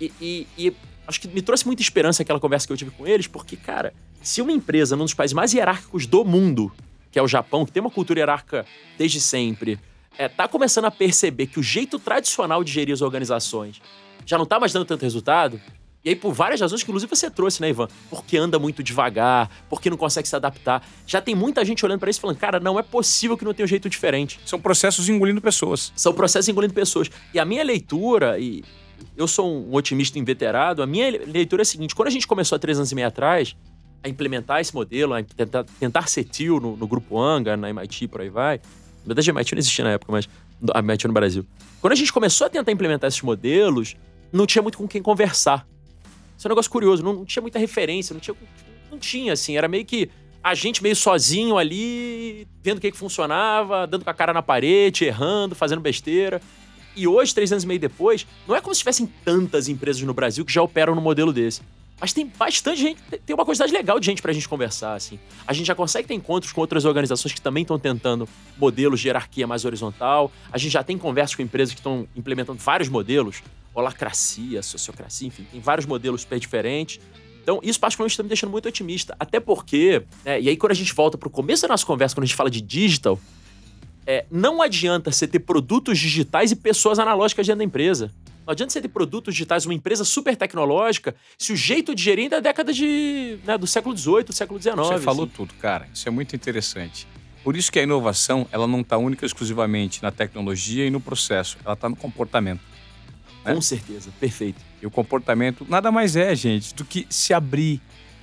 E, e, e, acho que me trouxe muita esperança aquela conversa que eu tive com eles, porque, cara, se uma empresa num dos países mais hierárquicos do mundo, que é o Japão, que tem uma cultura hierárquica desde sempre, é, tá começando a perceber que o jeito tradicional de gerir as organizações já não tá mais dando tanto resultado, e aí, por várias razões que, inclusive, você trouxe, né, Ivan? Porque anda muito devagar, porque não consegue se adaptar. Já tem muita gente olhando para isso e falando, cara, não é possível que não tenha um jeito diferente.
São processos engolindo pessoas.
São processos engolindo pessoas. E a minha leitura, e eu sou um otimista inveterado, a minha leitura é a seguinte: quando a gente começou há três anos e meio atrás a implementar esse modelo, a tentar, tentar ser tio no, no grupo Anga, na MIT, por aí vai. Na verdade, a MIT não existia na época, mas a MIT no Brasil. Quando a gente começou a tentar implementar esses modelos, não tinha muito com quem conversar. Isso é um negócio curioso, não, não tinha muita referência, não tinha, não tinha, assim, era meio que a gente meio sozinho ali, vendo o que, que funcionava, dando com a cara na parede, errando, fazendo besteira. E hoje, três anos e meio depois, não é como se tivessem tantas empresas no Brasil que já operam no modelo desse. Mas tem bastante gente, tem uma quantidade legal de gente pra gente conversar, assim. A gente já consegue ter encontros com outras organizações que também estão tentando modelos de hierarquia mais horizontal. A gente já tem conversas com empresas que estão implementando vários modelos holacracia, sociocracia, enfim, tem vários modelos super diferentes. Então, isso particularmente está me deixando muito otimista. Até porque, né, e aí quando a gente volta para o começo da nossa conversa, quando a gente fala de digital, é, não adianta você ter produtos digitais e pessoas analógicas dentro da empresa. Não adianta você ter produtos digitais, uma empresa super tecnológica, se o jeito de gerir é da década de, né, do século XVIII, do século XIX.
Você falou
assim.
tudo, cara. Isso é muito interessante. Por isso que a inovação, ela não está única exclusivamente na tecnologia e no processo. Ela está no comportamento.
Né? Com certeza, perfeito.
E o comportamento nada mais é, gente, do que se abrir,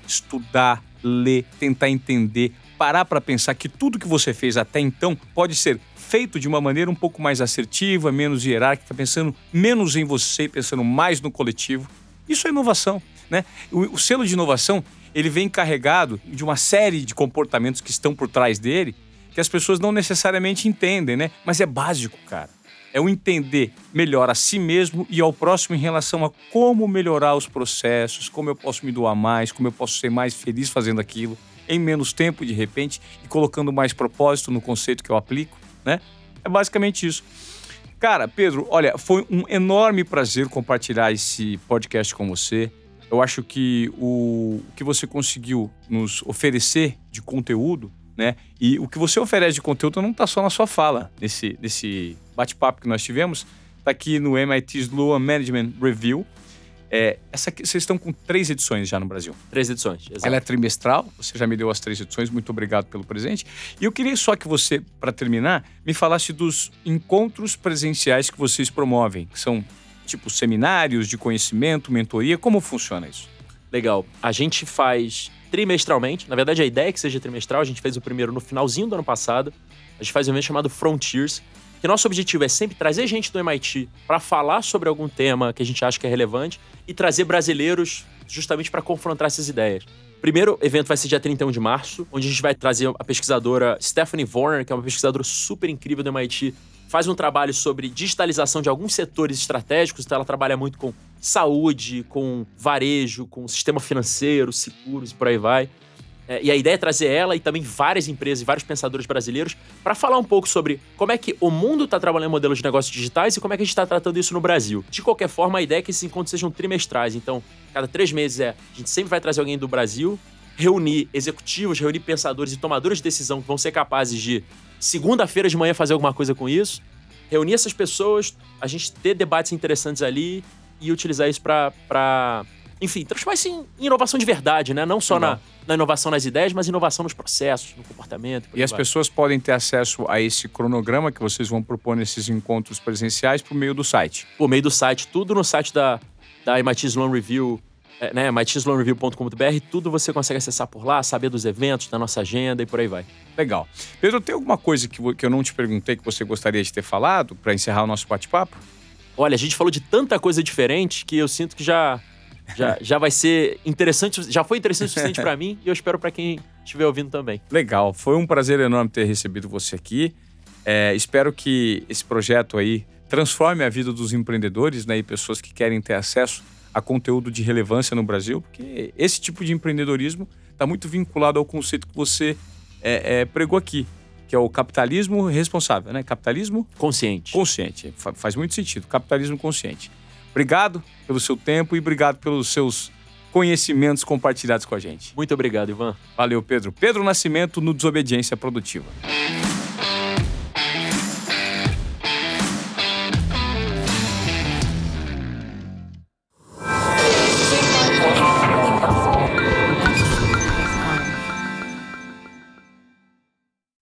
estudar, ler, tentar entender, parar para pensar que tudo que você fez até então pode ser feito de uma maneira um pouco mais assertiva, menos hierárquica, pensando menos em você, pensando mais no coletivo. Isso é inovação, né? O, o selo de inovação, ele vem carregado de uma série de comportamentos que estão por trás dele, que as pessoas não necessariamente entendem, né? Mas é básico, cara é o entender melhor a si mesmo e ao próximo em relação a como melhorar os processos, como eu posso me doar mais, como eu posso ser mais feliz fazendo aquilo, em menos tempo de repente e colocando mais propósito no conceito que eu aplico, né? É basicamente isso. Cara, Pedro, olha, foi um enorme prazer compartilhar esse podcast com você. Eu acho que o, o que você conseguiu nos oferecer de conteúdo né? E o que você oferece de conteúdo não está só na sua fala, nesse, nesse bate-papo que nós tivemos, está aqui no MIT Sloan Management Review. É, essa aqui, vocês estão com três edições já no Brasil.
Três edições, exato.
Ela é trimestral, você já me deu as três edições, muito obrigado pelo presente. E eu queria só que você, para terminar, me falasse dos encontros presenciais que vocês promovem, que são tipo seminários de conhecimento, mentoria, como funciona isso?
Legal. A gente faz trimestralmente. Na verdade, a ideia é que seja trimestral. A gente fez o primeiro no finalzinho do ano passado. A gente faz um evento chamado Frontiers, que nosso objetivo é sempre trazer gente do MIT para falar sobre algum tema que a gente acha que é relevante e trazer brasileiros justamente para confrontar essas ideias. Primeiro evento vai ser dia 31 de março, onde a gente vai trazer a pesquisadora Stephanie Warner, que é uma pesquisadora super incrível do MIT, faz um trabalho sobre digitalização de alguns setores estratégicos, então ela trabalha muito com saúde, com varejo, com sistema financeiro, seguros e por aí vai. É, e a ideia é trazer ela e também várias empresas e vários pensadores brasileiros para falar um pouco sobre como é que o mundo está trabalhando modelos de negócios digitais e como é que a gente está tratando isso no Brasil. De qualquer forma, a ideia é que esses encontros sejam trimestrais. Então, cada três meses é, a gente sempre vai trazer alguém do Brasil, reunir executivos, reunir pensadores e tomadores de decisão que vão ser capazes de segunda-feira de manhã fazer alguma coisa com isso, reunir essas pessoas, a gente ter debates interessantes ali e utilizar isso para, enfim, transformar isso em inovação de verdade, né? Não só na, na, inovação nas ideias, mas inovação nos processos, no comportamento.
E as vai. pessoas podem ter acesso a esse cronograma que vocês vão propor nesses encontros presenciais por meio do site?
Por meio do site, tudo no site da, da MIT Sloan Review é, né, mitsloanreview.com.br, tudo você consegue acessar por lá, saber dos eventos, da nossa agenda e por aí vai.
Legal. Pedro, tem alguma coisa que, que eu não te perguntei que você gostaria de ter falado para encerrar o nosso bate-papo?
Olha, a gente falou de tanta coisa diferente que eu sinto que já, já, já vai ser interessante, já foi interessante o suficiente para mim e eu espero para quem estiver ouvindo também.
Legal, foi um prazer enorme ter recebido você aqui. É, espero que esse projeto aí transforme a vida dos empreendedores né, e pessoas que querem ter acesso a conteúdo de relevância no Brasil, porque esse tipo de empreendedorismo está muito vinculado ao conceito que você é, é, pregou aqui, que é o capitalismo responsável, né? Capitalismo
consciente.
Consciente, faz muito sentido. Capitalismo consciente. Obrigado pelo seu tempo e obrigado pelos seus conhecimentos compartilhados com a gente.
Muito obrigado, Ivan.
Valeu, Pedro. Pedro Nascimento no Desobediência Produtiva.